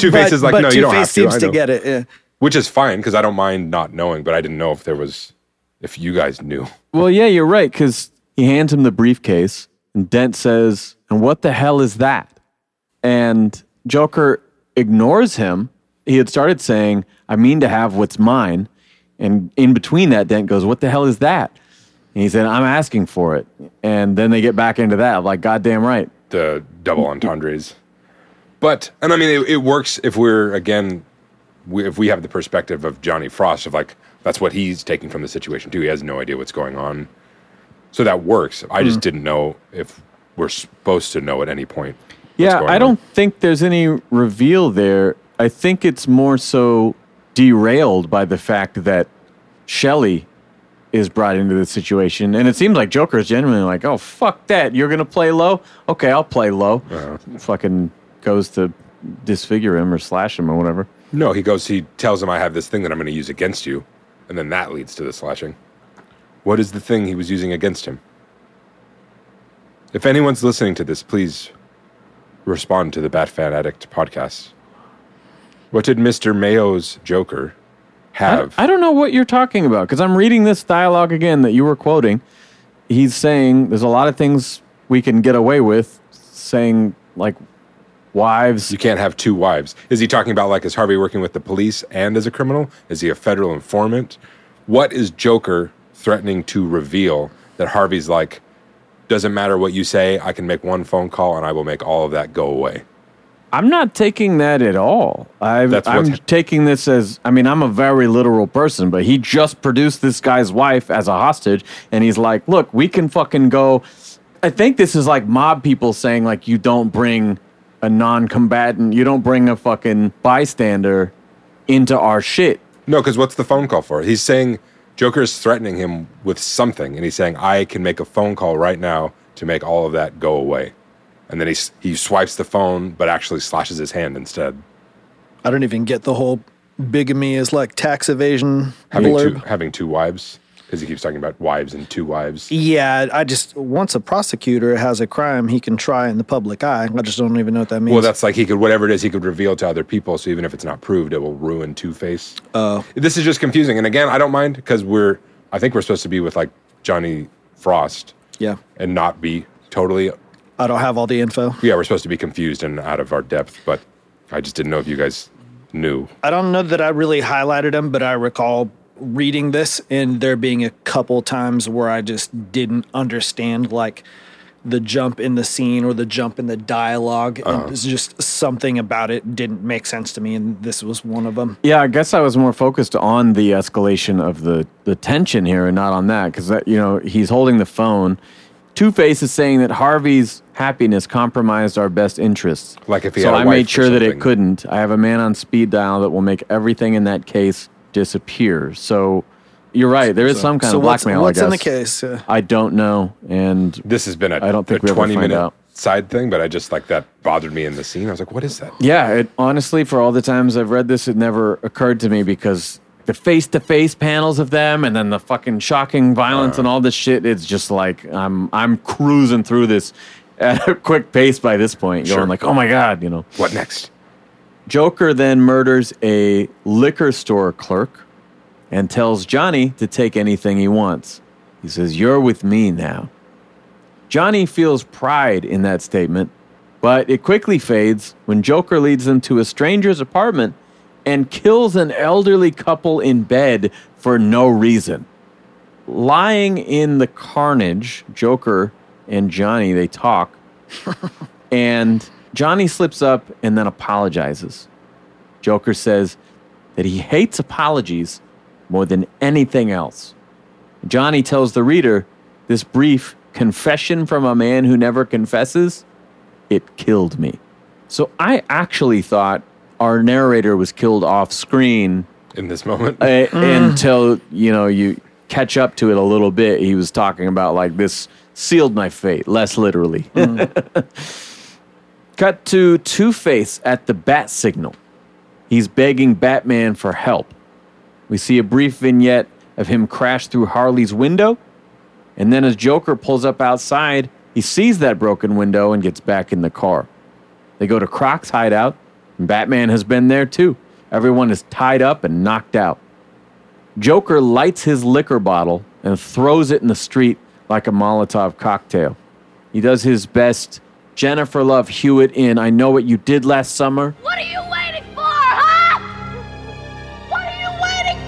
Two Face is like, but no, you don't Two-Face have to. seems to get it. Yeah. Which is fine because I don't mind not knowing, but I didn't know if there was, if you guys knew. Well, yeah, you're right because he hands him the briefcase, and Dent says, "And what the hell is that?" And Joker ignores him. He had started saying, "I mean to have what's mine," and in between that, Dent goes, "What the hell is that?" And he said, "I'm asking for it." And then they get back into that, like, "Goddamn right." the double entendres. But and I mean, it, it works if we're again, we, if we have the perspective of Johnny Frost of like that's what he's taking from the situation too. He has no idea what's going on, so that works. I Hmm. just didn't know if we're supposed to know at any point. Yeah, I don't think there's any reveal there. I think it's more so derailed by the fact that Shelley is brought into the situation. And it seems like Joker is genuinely like, oh, fuck that. You're going to play low? Okay, I'll play low. Uh-huh. Fucking goes to disfigure him or slash him or whatever. No, he goes. He tells him, "I have this thing that I'm going to use against you," and then that leads to the slashing. What is the thing he was using against him? If anyone's listening to this, please respond to the Bat Fan Addict podcast. What did Mister Mayo's Joker I, have? I don't know what you're talking about because I'm reading this dialogue again that you were quoting. He's saying there's a lot of things we can get away with, saying like wives. you can't have two wives. Is he talking about like is Harvey working with the police and as a criminal? Is he a federal informant? What is Joker threatening to reveal that Harvey's like doesn't matter what you say, I can make one phone call and I will make all of that go away. I'm not taking that at all. I've, I'm what's- taking this as I mean, I'm a very literal person, but he just produced this guy's wife as a hostage, and he's like, "Look, we can fucking go." I think this is like mob people saying like, "You don't bring a non-combatant, you don't bring a fucking bystander into our shit." No, because what's the phone call for? He's saying Joker is threatening him with something, and he's saying, I can make a phone call right now to make all of that go away. And then he, he swipes the phone, but actually slashes his hand instead. I don't even get the whole bigamy is like tax evasion Having two, having two wives, because he keeps talking about wives and two wives. Yeah, I just once a prosecutor has a crime he can try in the public eye. I just don't even know what that means. Well, that's like he could, whatever it is, he could reveal to other people. So even if it's not proved, it will ruin Two Face. Oh. This is just confusing. And again, I don't mind because we're, I think we're supposed to be with like Johnny Frost yeah. and not be totally I don't have all the info. yeah, we're supposed to be confused and out of our depth, but I just didn't know if you guys knew. I don't know that I really highlighted him, but I recall reading this and there being a couple times where I just didn't understand like the jump in the scene or the jump in the dialog Uh-huh. and it's just something about it didn't make sense to me and this was one of them. Yeah, I guess I was more focused on the escalation of the the tension here and not on that because that you know he's holding the phone. Two Face is saying that Harvey's happiness compromised our best interests. Like if he so had a I wife made sure that it couldn't. I have a man on speed dial that will make everything in that case disappear. So you're right. There is some kind so of what's, blackmail. what's I in the case? Uh, I don't know, and This has been a, I don't think a we ever 20 find minute out. side thing, but I just like that bothered me in the scene. I was like, what is that? Yeah, it honestly, for all the times I've read this, it never occurred to me because the face to face panels of them and then the fucking shocking violence and all this shit, it's just like I'm I'm cruising through this at a quick pace by this point, Sure. going like, oh my God, you know. What next? Joker then murders a liquor store clerk and tells Johnny to take anything he wants. He says, You're with me now. Johnny feels pride in that statement, but it quickly fades when Joker leads them to a stranger's apartment and kills an elderly couple in bed for no reason. Lying in the carnage, Joker and Johnny, they talk, [laughs] and Johnny slips up and then apologizes. Joker says that he hates apologies more than anything else. Johnny tells the reader this brief confession from a man who never confesses, it killed me. So I actually thought our narrator was killed off screen In this moment, uh, until you know you catch up to it a little bit. He was talking about like this sealed my fate, less literally. [laughs] Cut to Two Face at the bat signal. He's begging Batman for help. We see a brief vignette of him crash through Harley's window, and then as Joker pulls up outside, he sees that broken window and gets back in the car. They go to Croc's hideout, and Batman has been there too. Everyone is tied up and knocked out. Joker lights his liquor bottle and throws it in the street like a Molotov cocktail. He does his best Jennifer Love Hewitt in I Know What You Did Last Summer. What are you waiting for, huh? What are you waiting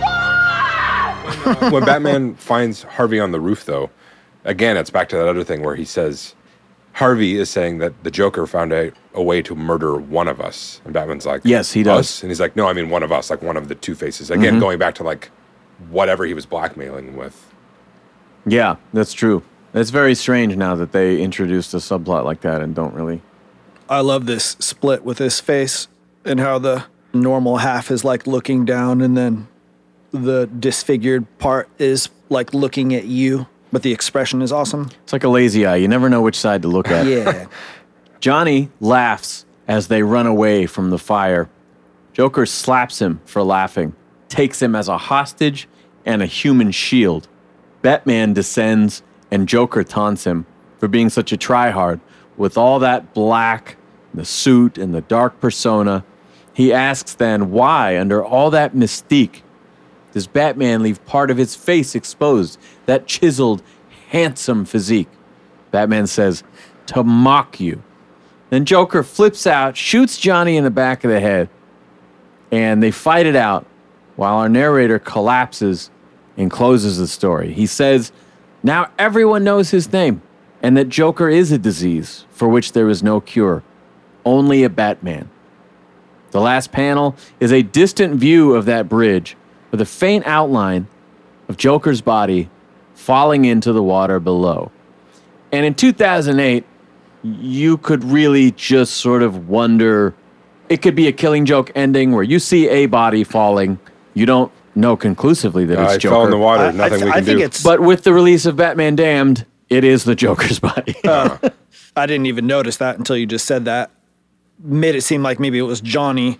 for? [laughs] when Batman finds Harvey on the roof, though, again, it's back to that other thing where he says, Harvey is saying that the Joker found a, a way to murder one of us. And Batman's like, Yes, he does. "Us?" And he's like, no, I mean one of us, like one of the two faces. Again, Mm-hmm. going back to like whatever he was blackmailing with. Yeah, that's true. It's very strange now that they introduced a subplot like that and don't really. I love this split with his face and how the normal half is like looking down and then the disfigured part is like looking at you, but the expression is awesome. It's like a lazy eye. You never know which side to look at. Yeah. [laughs] Johnny laughs as they run away from the fire. Joker slaps him for laughing, takes him as a hostage and a human shield. Batman descends, and Joker taunts him for being such a tryhard with all that black, the suit, and the dark persona. He asks then why, under all that mystique, does Batman leave part of his face exposed, that chiseled, handsome physique? Batman says, to mock you. Then Joker flips out, shoots Johnny in the back of the head, and they fight it out while our narrator collapses and closes the story. He says, Now everyone knows his name, and that Joker is a disease for which there is no cure, only a Batman. The last panel is a distant view of that bridge with a faint outline of Joker's body falling into the water below. And in 2008, you could really just sort of wonder it could be a killing joke ending where you see a body falling, you don't know conclusively that it's I Joker. fell in the water. I- I Nothing th- we I think do. it's- But with the release of Batman Damned, it is the Joker's [laughs] body. Uh, I didn't even notice that until you just said that. Made it seem like maybe it was Johnny,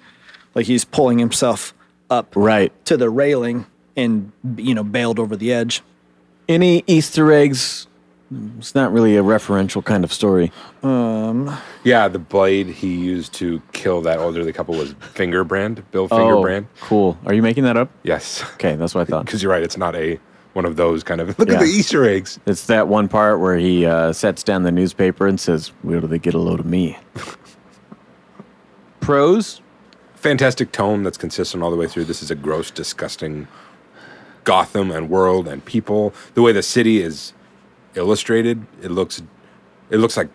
like he's pulling himself up right. to the railing and you know bailed over the edge. Any Easter eggs? It's not really a referential kind of story. Um, yeah, the blade he used to kill that elderly couple was Fingerbrand, Bill Fingerbrand. Oh, cool. Are you making that up? Yes. Okay, that's what I thought. Because you're right, it's not a one of those kind of [laughs] look Yeah. at the Easter eggs. It's that one part where he uh, sets down the newspaper and says, Where do they get a load of me? [laughs] Pros? fantastic tone that's consistent all the way through. This is a gross, disgusting Gotham and world and people. The way the city is illustrated, it looks it looks like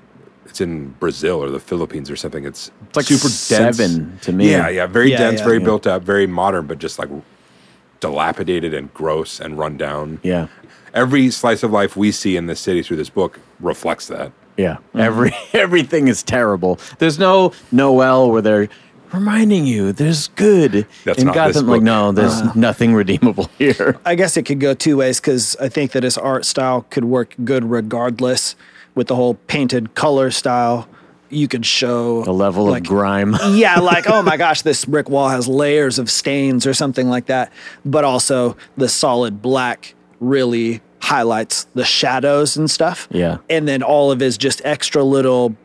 it's in Brazil or the Philippines or something. It's, It's like super dense. to me. Yeah, yeah, very Yeah, dense, yeah. very Yeah. built up, very modern, but just like dilapidated and gross and run down. Yeah. Every slice of life we see in this city through this book reflects that. Yeah. Every [laughs] everything is terrible. There's no Noel where they're reminding you there's good. That's in not this Gotham, like no, there's uh. nothing redeemable [laughs] here. I guess it could go two ways because I think that his art style could work good regardless with the whole painted color style. You could show A level like, of grime. [laughs] yeah, like, oh my gosh, this brick wall has layers of stains or something like that. But also, the solid black really highlights the shadows and stuff. Yeah. And then all of his just extra little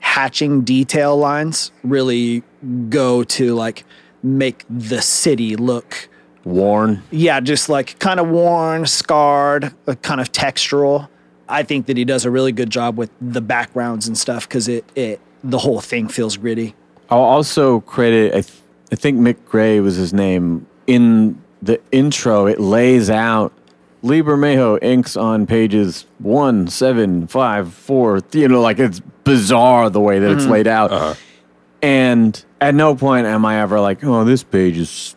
hatching detail lines really go to like make the city look, Worn. yeah, just like kind of worn, scarred, uh, kind of textural. I think that he does a really good job with the backgrounds and stuff because it, it, the whole thing feels gritty. I'll also credit, I, th- I think Mick Gray was his name. In the intro, it lays out Lee Bermejo inks on pages one, seven, five, four. You know, like it's bizarre the way that it's laid out. And at no point am I ever like, oh, this page is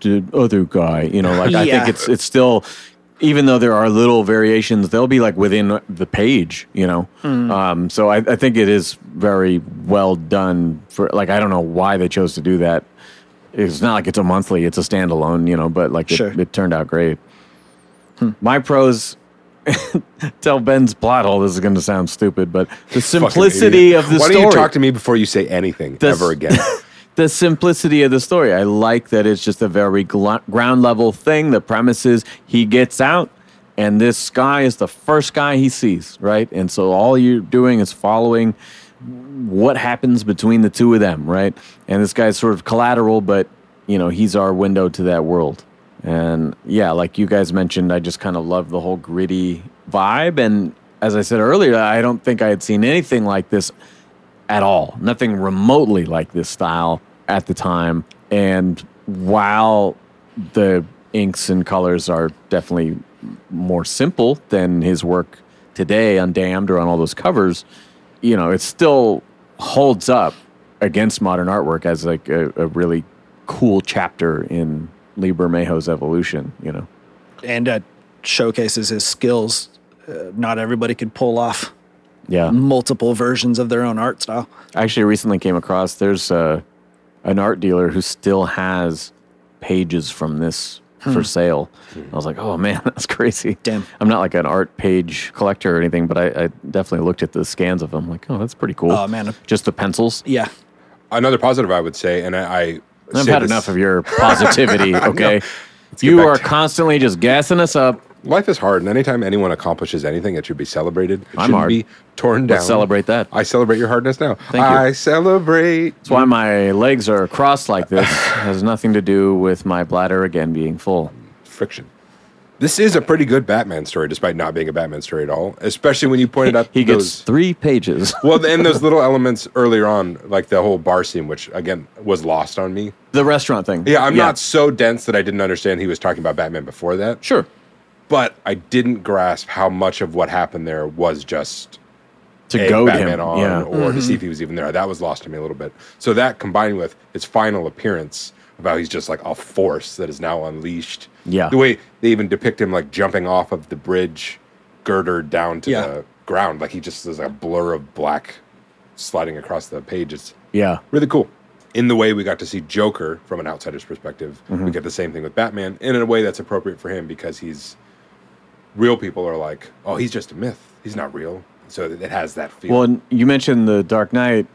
the other guy. You know, like I [laughs] Yeah. think it's it's still, even though there are little variations, they'll be like within the page. You know, um, so I, I think it is very well done. For like, I don't know why they chose to do that. It's not like it's a monthly; it's a standalone. You know, but like Sure. it turned out great. My pros. [laughs] Tell Ben's plot hole. This is going to sound stupid, but the simplicity of the Why story. don't you talk to me before you say anything This- ever again? [laughs] the simplicity of the story. I like that it's just a very gl- ground level thing. The premise is he gets out, and this guy is the first guy he sees, right? And so all you're doing is following what happens between the two of them, right? And this guy's sort of collateral, but you know he's our window to that world. And yeah, like you guys mentioned, I just kind of love the whole gritty vibe. And as I said earlier, I don't think I had seen anything like this at all. Nothing remotely like this style at the time. And while the inks and colors are definitely more simple than his work today on Damned or on all those covers, you know, it still holds up against modern artwork as like a, a really cool chapter in Lee Bermejo's evolution, you know. and uh, showcases his skills. Uh, not everybody could pull off Yeah. multiple versions of their own art style. I actually recently came across there's a, an art dealer who still has pages from this for sale. I was like, oh man, [laughs] that's crazy. Damn. I'm not like an art page collector or anything, but I, I definitely looked at the scans of them. Like, oh, that's pretty cool. Oh, man. Just the pencils. Yeah, Another positive I would say, and I, I I've had this- enough of your positivity. [laughs] Okay. get You are to- constantly just gassing us up. Life is hard, and anytime anyone accomplishes anything, it should be celebrated. It I'm shouldn't hard. be torn down. Let's celebrate that. I celebrate your hardness now. Thank you. I celebrate. That's why my legs are crossed like this. [sighs] has nothing to do with my bladder again being full. friction. This is a pretty good Batman story, despite not being a Batman story at all. Especially when you pointed out [laughs] He those. gets three pages. [laughs] well, and those little elements earlier on, like the whole bar scene, which again was lost on me. the restaurant thing. Yeah, I'm not so dense that I didn't understand he was talking about Batman before that. Sure. But I didn't grasp how much of what happened there was just To go Batman him. on, yeah. or to mm-hmm. see if he was even there. That was lost to me a little bit. So that combined with his final appearance, about he's just like a force that is now unleashed. Yeah. the way they even depict him like jumping off of the bridge girder down to Yeah. the ground, like he just is like a blur of black sliding across the page. It's Yeah. really cool. In the way we got to see Joker from an outsider's perspective, Mm-hmm. we get the same thing with Batman, and in a way that's appropriate for him because he's real people are like, oh, he's just a myth. He's not real. So it has that feel. Well, and you mentioned the Dark Knight.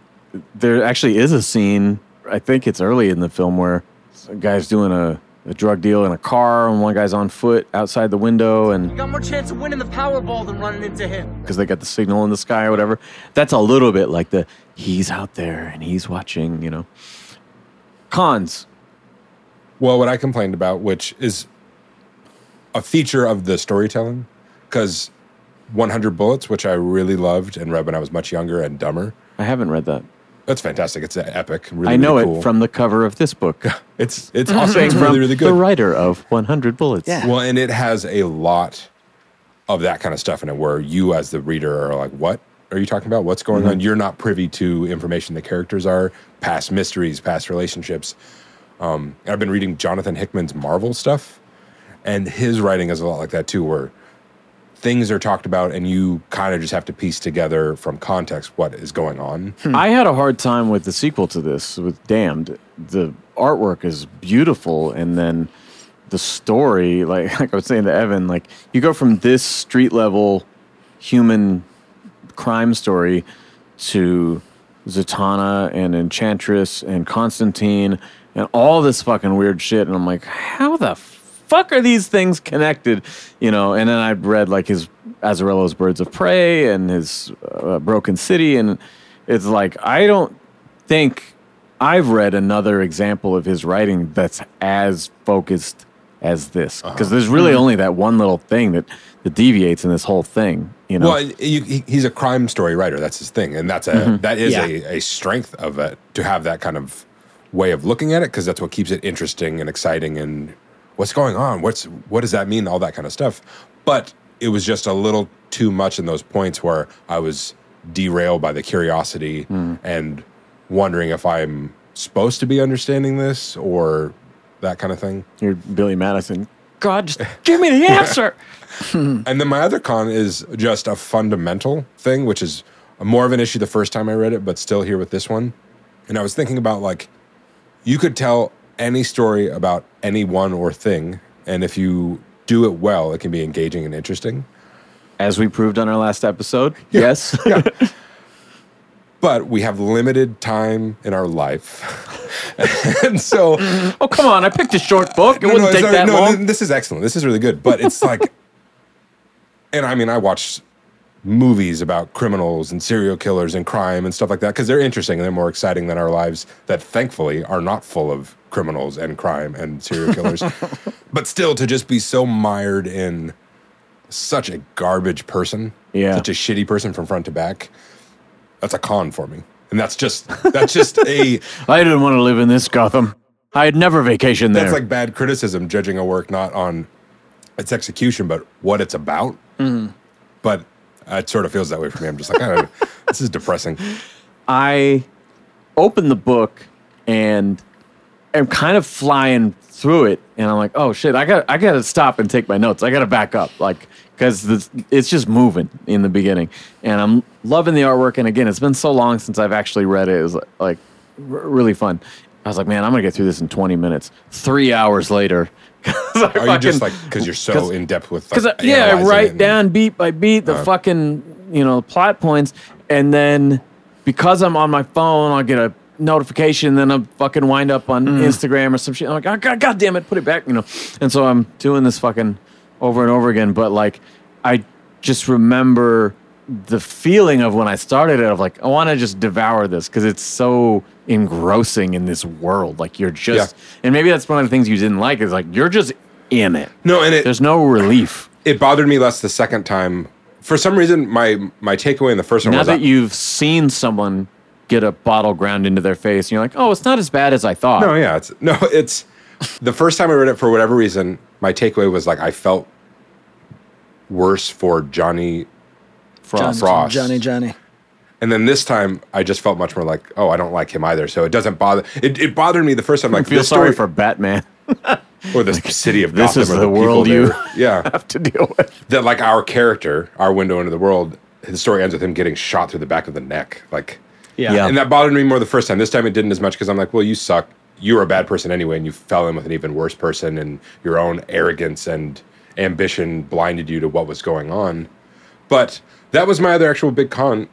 There actually is a scene. I think it's early in the film where a guy's doing a, a drug deal in a car, and one guy's on foot outside the window, and got more chance of winning the Powerball than running into him. because they got the signal in the sky or whatever. That's a little bit like the he's out there and he's watching. You know. Cons. Well, what I complained about, which is a feature of the storytelling, because 100 Bullets, which I really loved and read when I was much younger and dumber, I haven't read that. That's fantastic. It's an epic. Really, I know really cool. it from the cover of this book. [laughs] It's it's awesome. It's from really really the writer of 100 Bullets. Yeah. Well, and it has a lot of that kind of stuff in it, where you as the reader are like, "What are you talking about? What's going Mm-hmm. on?" You're not privy to information the characters are, past mysteries, past relationships. Um, I've been reading Jonathan Hickman's Marvel stuff, and his writing is a lot like that too, where things are talked about, and you kind of just have to piece together from context what is going on. Hmm. I had a hard time with the sequel to this, with Damned. The artwork is beautiful, and then the story, [laughs] like, like I was saying to Evan, like you go from this street level human crime story to Zatanna and Enchantress and Constantine and all this fucking weird shit, and I'm like, how the fuck are these things connected? You know, and then I read like his Azzarello's Birds of Prey and his uh, uh, Broken City, and it's like I don't think I've read another example of his writing that's as focused as this uh-huh. because there's really mm-hmm. only that one little thing that that deviates in this whole thing. You know, Well, you, he, he's a crime story writer. That's his thing, and that's a mm-hmm. that is Yeah. a, a strength of it to have that kind of way of looking at it because that's what keeps it interesting and exciting. And what's going on? What's what does that mean? All that kind of stuff. But it was just a little too much in those points where I was derailed by the curiosity hmm. and wondering if I'm supposed to be understanding this or that kind of thing. You're Billy Madison. God, just give me the [laughs] answer. [laughs] And then my other con is just a fundamental thing, which is more of an issue the first time I read it, but still here with this one. And I was thinking about like, you could tell any story about any one or thing, and if you do it well, it can be engaging and interesting. As we proved on our last episode. [laughs] Yes. [laughs] But we have limited time in our life. [laughs] and so oh, come on. I picked a short book. It No, wouldn't no, take sorry, that no, long. This is excellent. This is really good. But it's like, and I mean, I watch movies about criminals and serial killers and crime and stuff like that because they're interesting and they're more exciting than our lives that thankfully are not full of criminals and crime and serial killers. [laughs] but still, to just be so mired in such a garbage person, Yeah. such a shitty person from front to back, that's a con for me. And that's just that's just a [laughs] I didn't want to live in this Gotham. I'd never vacation there. that's like bad criticism, judging a work not on its execution, but what it's about. Mm-hmm. But it sort of feels that way for me. I'm just like, I don't, [laughs] this is depressing. I open the book and am kind of flying through it, and I'm like, oh shit, I got I got to stop and take my notes. I got to back up, like because it's just moving in the beginning, and I'm loving the artwork. And again, it's been so long since I've actually read it. It was like r- really fun. I was like, man, I'm gonna get through this in 20 minutes. Three hours later. 'Cause I Are you just like because you're so in depth with? because Like, yeah, I write down beat by beat the uh, fucking you know plot points, and then because I'm on my phone, I'll get a notification, then I fucking wind up on mm. Instagram or some shit. I'm like, oh, god, god damn it, put it back, you know. And so I'm doing this fucking over and over again. But like, I just remember the feeling of when I started it of like, I want to just devour this because it's so engrossing in this world. Like you're just, Yeah. and maybe that's one of the things you didn't like is like you're just in it. No, and it There's no relief. it bothered me less the second time. For some reason, my my takeaway in the first one Now was that you've seen someone get a bottle ground into their face, and you're like, oh, it's not as bad as I thought. No, yeah, it's no, [laughs] it's the first time I read it for whatever reason, my takeaway was like I felt worse for Johnny Frost. Frost. Johnny, Johnny. And then this time, I just felt much more like, oh, I don't like him either. So it doesn't bother. It, it bothered me the first time. I Like feel this sorry story for Batman. or the city of This Gotham. is or the people world you- there. [laughs] yeah, have to deal with. that like our character, our window into the world. The story ends with him getting shot through the back of the neck. Like, Yeah. Yeah. and that bothered me more the first time. This time it didn't as much because I'm like, well, you suck. You were a bad person anyway, and you fell in with an even worse person, and your own arrogance and ambition blinded you to what was going on. But that was my other actual big con.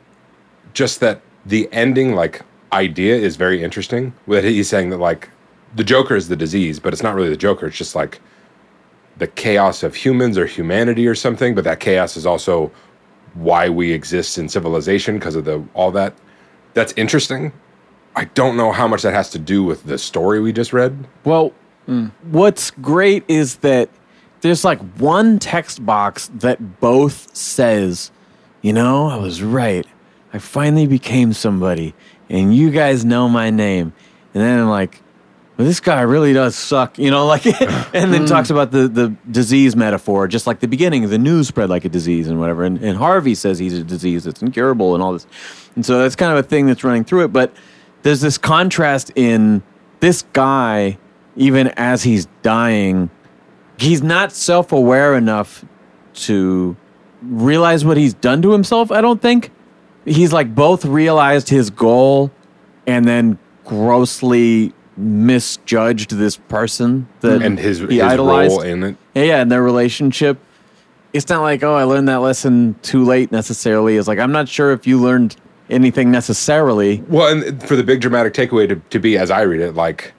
Just that the ending, like, idea is very interesting. That he's saying that, like, the Joker is the disease, but it's not really the Joker. It's just like the chaos of humans or humanity or something. But that chaos is also why we exist in civilization because of the all that. That's interesting. I don't know how much that has to do with the story we just read. Well, hmm. what's great is that there's like one text box that both says, you know, I was right. I finally became somebody, and you guys know my name. And then I'm like, well, this guy really does suck, you know, [laughs] like, and then hmm. talks about the, the disease metaphor, just like the beginning, the news spread like a disease and whatever. And, and Harvey says he's a disease that's incurable and all this. And so that's kind of a thing that's running through it. But there's this contrast in this guy, even as he's dying, he's not self aware enough to realize what he's done to himself, I don't think. He's like both realized his goal and then grossly misjudged this person that And his, he his idolized. role in it. Yeah, in their relationship. It's not like, oh, I learned that lesson too late necessarily. It's like, I'm not sure if you learned anything necessarily. Well, and for the big dramatic takeaway to, to be, as I read it, like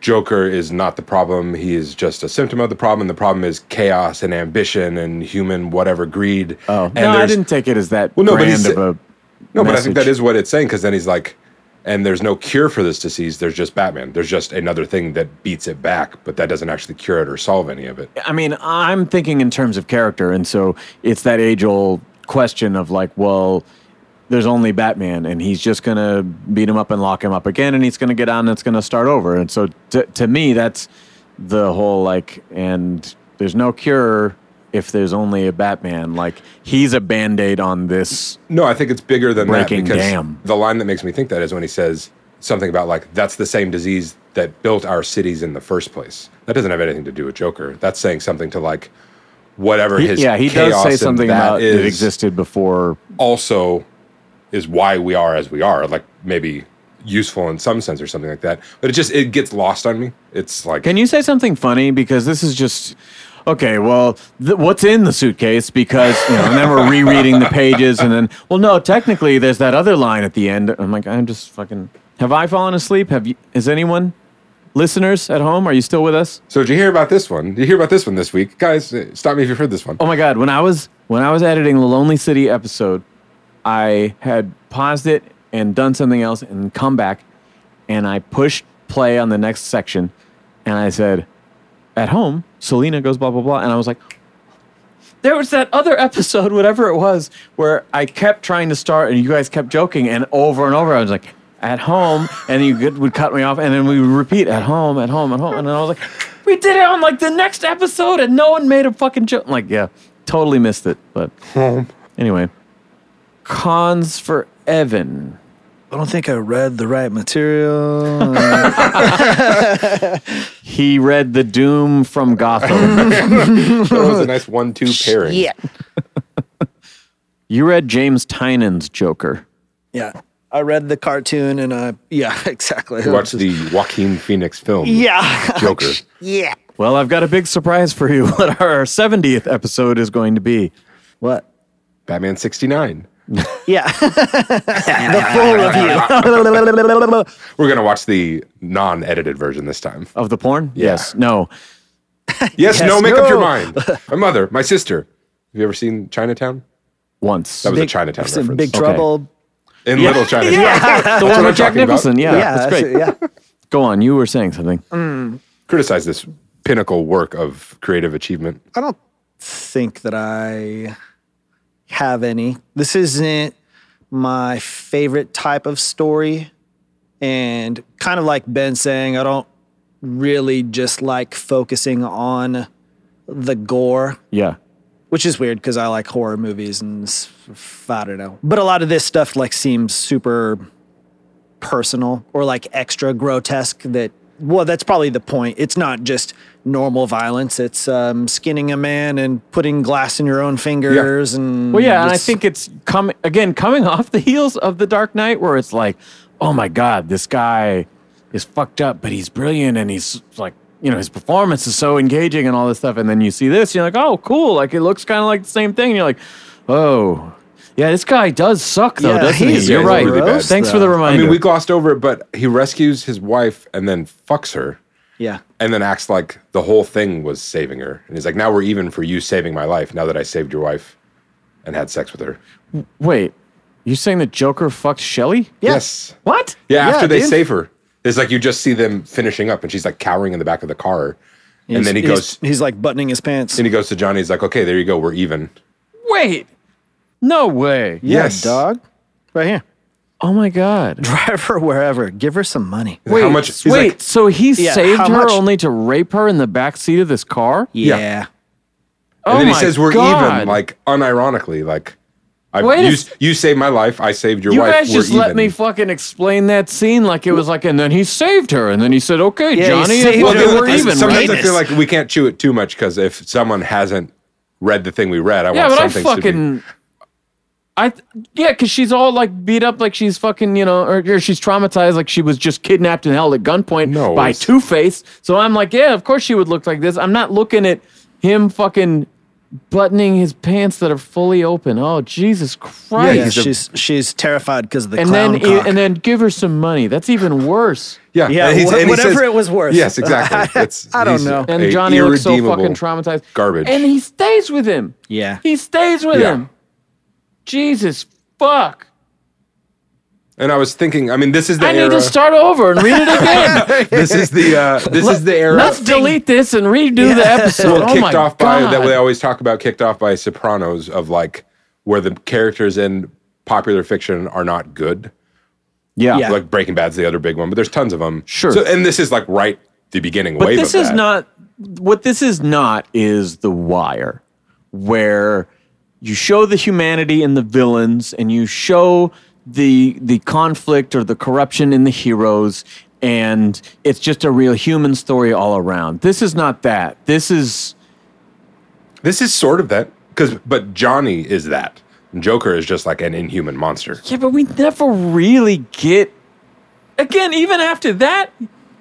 Joker is not the problem. He is just a symptom of the problem. The problem is chaos and ambition and human whatever greed. Oh, and no, I didn't take it as that Well, no, but he's- No, but I think that is what it's saying because then he's like, and there's no cure for this disease. There's just Batman. There's just another thing that beats it back, but that doesn't actually cure it or solve any of it. I mean, I'm thinking in terms of character, and so it's that age old question of like, well, there's only Batman, and he's just gonna beat him up and lock him up again, and he's gonna get on and it's gonna start over. And so to to me, that's the whole like, and there's no cure if there's only a Batman. Like he's a band aid on this. No, I think it's bigger than Breaking that because Dam. the line that makes me think that is when he says, something about like that's the same disease that built our cities in the first place. That doesn't have anything to do with Joker. That's saying something to like whatever He- his yeah, he does say something that about is it existed before. also is why we are as we are. Like maybe useful in some sense or something like that. But it just it gets lost on me. It's like Can you say something funny? Because this is just okay. Well, th- what's in the suitcase? Because you know, and then we're rereading the pages, and then well, no, technically, there's that other line at the end. I'm like, I'm just fucking. Have I fallen asleep? Have you? Is anyone? Listeners at home, are you still with us? So did you hear about this one? Did you hear about this one this week? Guys, uh, stop me if you've heard this one. Oh my god, when I was when I was editing the Lonely City episode, I had paused it and done something else and come back and I pushed play on the next section and I said, At home, Selena goes blah blah blah. And I was like, there was that other [laughs] episode, whatever it was, where I kept trying to start and you guys kept joking and over and over I was like, at home, and you could- would cut me off, and then we would repeat at home, at home, at home, and then I was like, we did it on like the next episode, and no one made a fucking joke. I'm like, yeah, totally missed it, but anyway, cons for Evan. I don't think I read the right material. [laughs] He read the Doom from Gotham. [laughs] that was a nice one-two pairing. yeah. you read James Tynion's Joker. Yeah. I read the cartoon and I, yeah, [laughs] exactly. You watched the Joaquin Phoenix film, Yeah. Joker. yeah. Well, I've got a big surprise for you. What our 70th episode is going to be. What? Batman 69. Yeah. [laughs] the full review. We're going to watch the non-edited version this time. Of the porn? [laughs] Yes. No. Yes, no, make up your mind. My [laughs] mother, my sister. Have you ever seen Chinatown? Once. That was Big- a Chinatown it's in reference. Big Trouble. In Little Chinatown. the one with Jack. Nicholson. Yeah, Yeah, that's great. yeah. Go on. You were saying something. Mm. Criticize this pinnacle work of creative achievement. I don't think that I have any. This isn't my favorite type of story. And kind of like Ben saying, I don't really just like focusing on the gore, Yeah. which is weird because I like horror movies and I don't know. But a lot of this stuff like seems super personal or like extra grotesque that well that's probably the point it's not just normal violence it's um, skinning a man and putting glass in your own fingers and Well, yeah, and I think it's coming again, coming [laughs] off the heels of the Dark Knight, where it's like, oh my god, this guy is fucked up, but he's brilliant, and he's like, you know, his performance is so engaging and all this stuff, and then you see this, you're like, oh, cool, like it looks kind of like the same thing, and you're like, oh, yeah, this guy does suck though, Yeah, doesn't he? he's You're right. really bad. Thanks for the reminder. I mean, we glossed over it, but he rescues his wife and then fucks her yeah and then acts like the whole thing was saving her. And he's like, now we're even for you saving my life now that I saved your wife and had sex with her. Wait, you saying that Joker fucked Shelly? Yes. What? Yeah, Yeah, after they dude. save her. It's like you just see them finishing up and she's like cowering in the back of the car. and then he goes he's, like buttoning his pants and he goes to Johnny, he's like, Okay, there you go, we're even. Wait, no way. yeah Yes. dog right here Oh my god. [laughs] drive her wherever give her some money How much he's Wait, like, so he Yeah, saved how her much- only to rape her in the back seat of this car? yeah, Yeah. Oh and then he oh says we're God. even, like unironically, like I Wait a you, s- you saved my life, I saved your You wife. guys we're just let even. me fucking explain that scene like it was like, and then he saved her, and then he said, "Okay, Yeah, he Johnny, saved well, her. then we're Listen, even, Sometimes right?" I feel like we can't chew it too much because if someone hasn't read the thing we read, I Yeah, want but I some things to be. fucking, I th- yeah, because she's all like beat up, like she's fucking, you know, or, or she's traumatized, like she was just kidnapped and held at gunpoint No, by it's- Two Face. So I'm like, yeah, of course she would look like this. I'm not looking at him fucking buttoning his pants that are fully open. Oh Jesus Christ! yeah he's a- she's she's terrified because of the and clown then cock. and then give her some money. That's even worse. Yeah, Yeah, and he's- wha- and he whatever says- it was worth. Yes, exactly. [laughs] It's, I don't he's know. And a Johnny looks so irredeemable fucking traumatized. Garbage. And he stays with him. yeah He stays with Yeah. him. Jesus fuck. And I was thinking, I mean, this is the I era. need to start over and read it [laughs] again. this is the uh, this is the era. Let's delete this and redo the episode. well, oh kicked my off by God. that they always talk about kicked off by Sopranos of like where the characters in popular fiction are not good. yeah. Yeah. Like Breaking Bad's the other big one, but there's tons of them. Sure. So, and this is like right the beginning But wave this of is that. not what this is not is the wire where you show the humanity in the villains and you show the the conflict or the corruption in the heroes and it's just a real human story all around. This is not that. This is This is sort of that because, but Johnny is that. Joker is just like an inhuman monster. yeah, but we never really get again even after that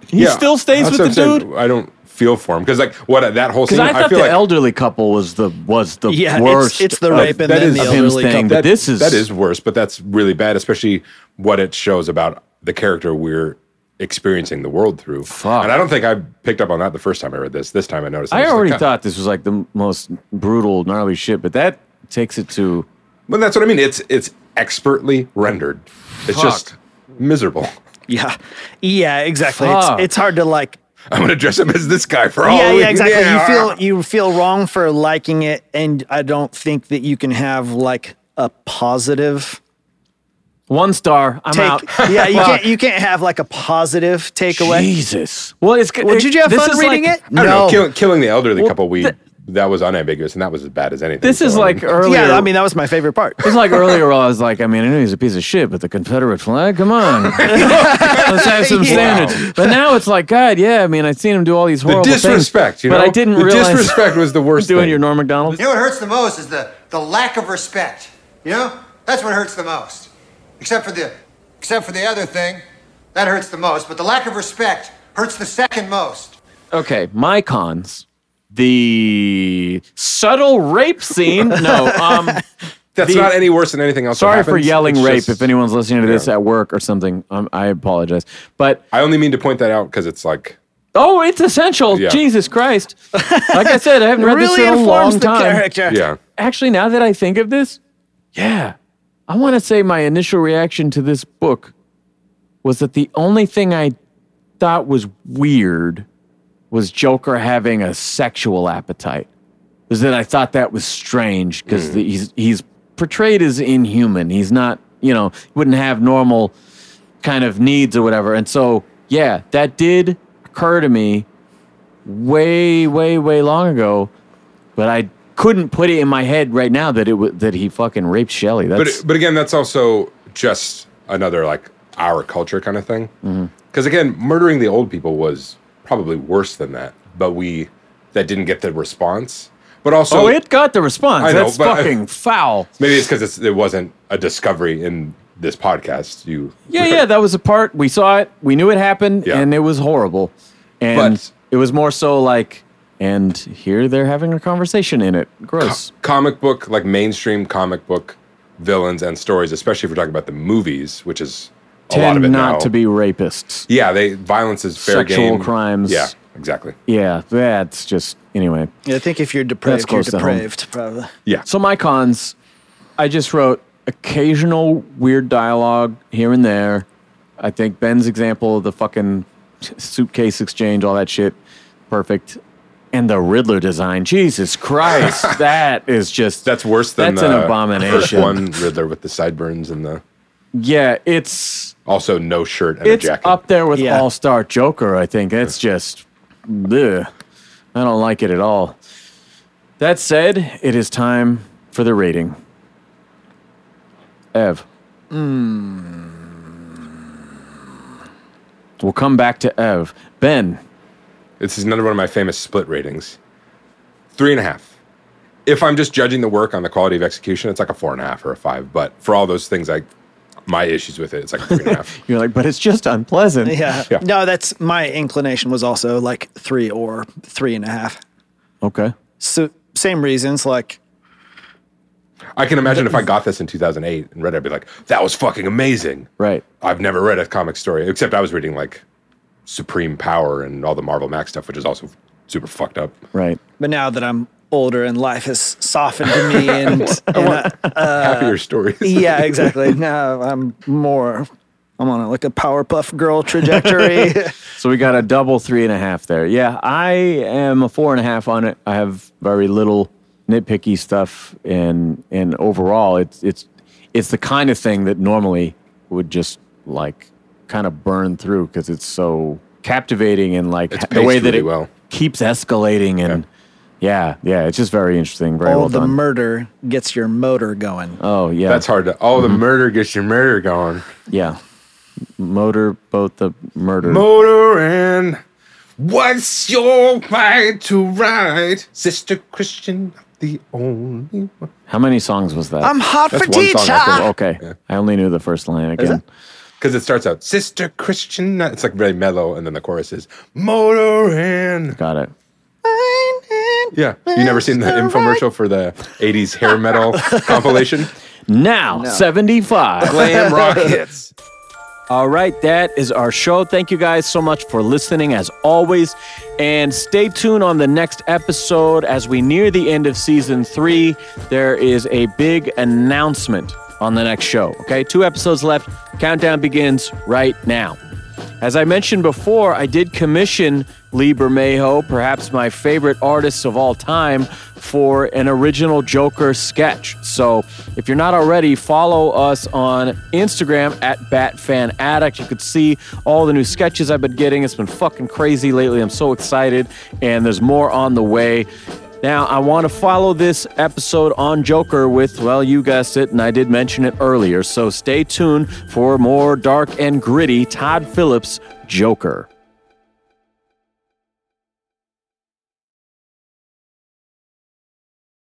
he Yeah, still stays with the I'm dude. I don't feel for him because like what uh, that whole scene. I thought feel the like elderly couple was the was the Yeah, it's- worst. it's the of- rape and that then is- the of him elderly staying, couple. but this is that is worse, but that's really bad, especially what it shows about the character we're experiencing the world through. Fuck. And I don't think I picked up on that the first time I read this. This time I noticed. it. I was like, already uh, thought this was like the most brutal, gnarly shit, but that takes it to But that's what I mean. It's it's expertly rendered. It's Fuck. just miserable. Yeah, yeah, exactly. Fuck. It's it's hard to like. [laughs] I'm gonna dress him as this guy for all. yeah, yeah, exactly. Yeah. You feel you feel wrong for liking it, and I don't think that you can have like a positive one star. I'm take. out. [laughs] Yeah, you [laughs] can't you can't have like a positive takeaway. Jesus. Well, it's Well, did you have fun reading like- it? I don't know. Killing, killing the elderly Well, couple, we th- that was unambiguous, and that was as bad as anything. This is So, I like mean, earlier. Yeah, I mean that was my favorite part. It's like earlier. While I was like, I mean, I know he's a piece of shit, but the Confederate flag, come on, [laughs] let's have some Yeah. standards. But now it's like, God, yeah. I mean, I've seen him do all these the horrible disrespect. things, You know, but I didn't the realize disrespect was the worst. [laughs] doing thing. your Norm Macdonald. You know what hurts the most is the, the lack of respect. You know? That's what hurts the most. Except for the except for the other thing. That hurts the most, but the lack of respect hurts the second most. Okay, my cons. The subtle rape scene. No, [laughs] um, That's the- not any worse than anything else. that sorry for yelling It's rape. just- if anyone's listening to this yeah. at work or something, um, I apologize. But I only mean to point that out because it's like oh, it's essential. Yeah. Jesus Christ! Like I said, I haven't read really this in a long the time. character. yeah. Actually, now that I think of this, yeah, I want to say my initial reaction to this book was that the only thing I thought was weird was Joker having a sexual appetite. Is that I thought that was strange because he's he's portrayed as inhuman. He's not, you know, wouldn't have normal kind of needs or whatever. And so, yeah, that did occur to me way, way, way long ago, but I couldn't put it in my head right now that it was that he fucking raped Shelley. But That's but again, that's also just another like our culture kind of thing. Mm-hmm. Because again, murdering the old people was probably worse than that, but we that didn't get the response. But also, oh, it got the response. I know, That's but fucking foul. maybe it's because it wasn't a discovery in this podcast. You Yeah, yeah, that was a part. We saw it. We knew it happened, Yeah. and it was horrible. And But- it was more so like, and here they're having a conversation in it. Gross. comic book, like mainstream comic book villains and stories, especially if we're talking about the movies, which is Tend of it not now. to be rapists. Yeah, they violence is fair Sexual game. crimes. Yeah, exactly. Yeah, that's just anyway. Yeah, I think if you're depraved, you're depraved. Probably. Yeah. So my cons, I just wrote occasional weird dialogue here and there. I think Ben's example of the fucking suitcase exchange, all that shit, perfect. And the Riddler design, Jesus Christ, [laughs] that is just That's worse than That's the an first abomination. [laughs] one Riddler with the sideburns and the yeah, it's also no shirt and it's a jacket. up there with Yeah. All Star Joker. I think it's just, ugh. I don't like it at all. That said, it is time for the rating. Ev. Hmm. We'll come back to Ev. Ben. This is another one of my famous split ratings. Three and a half. If I'm just judging the work on the quality of execution, it's like a four and a half or a five. But for all those things, like my issues with it, it's like three and a half. [laughs] You're like, but it's just unpleasant. Yeah. Yeah. No, that's my inclination was also like three or three and a half. Okay. So same reasons, like I can imagine if I got this in 2008 and read it, I'd be like, that was fucking amazing. Right. I've never read a comic story, except I was reading like Supreme Power and all the Marvel Max stuff, which is also super fucked up. Right. but now that I'm older and life has softened to me and, [laughs] and uh, Happier stories. [laughs] yeah, exactly. Now I'm more I'm on a, like a Powerpuff Girl trajectory. [laughs] So we got a double three and a half there. Yeah, I am a four and a half on it. I have very little nitpicky stuff, and and overall, it's it's it's the kind of thing that normally would just like kind of burn through because it's so captivating and like the way that really it well. keeps escalating and Yeah, yeah, yeah, it's just very interesting. Very All well the done. murder gets your motor going. oh yeah, That's hard to. Oh, the mm-hmm. murder gets your murder going. yeah. Motor boat the murder. Motor and What's your right to ride, Sister Christian? The only one. How many songs was that? I'm hot That's for one song, teacher. I think. Oh, okay. I only knew the first line again. Because it starts out, Sister Christian. It's like very mellow, and then the chorus is motoring. Got it. Yeah. You never seen the infomercial for the 80s hair metal [laughs] compilation? Now, 75. Glam rock [laughs] hits. All right, that is our show. Thank you guys so much for listening as always. And stay tuned on the next episode as we near the end of season three. There is a big announcement on the next show. Okay, two episodes left. Countdown begins right now. As I mentioned before, I did commission Lee Bermejo, perhaps my favorite artist of all time, for an original Joker sketch. So if you're not already, follow us on Instagram at BatFanAddict. You could see all the new sketches I've been getting. It's been fucking crazy lately. I'm so excited, and there's more on the way. Now, I want to follow this episode on Joker with, well, you guessed it, and I did mention it earlier. So stay tuned for more dark and gritty Todd Phillips Joker.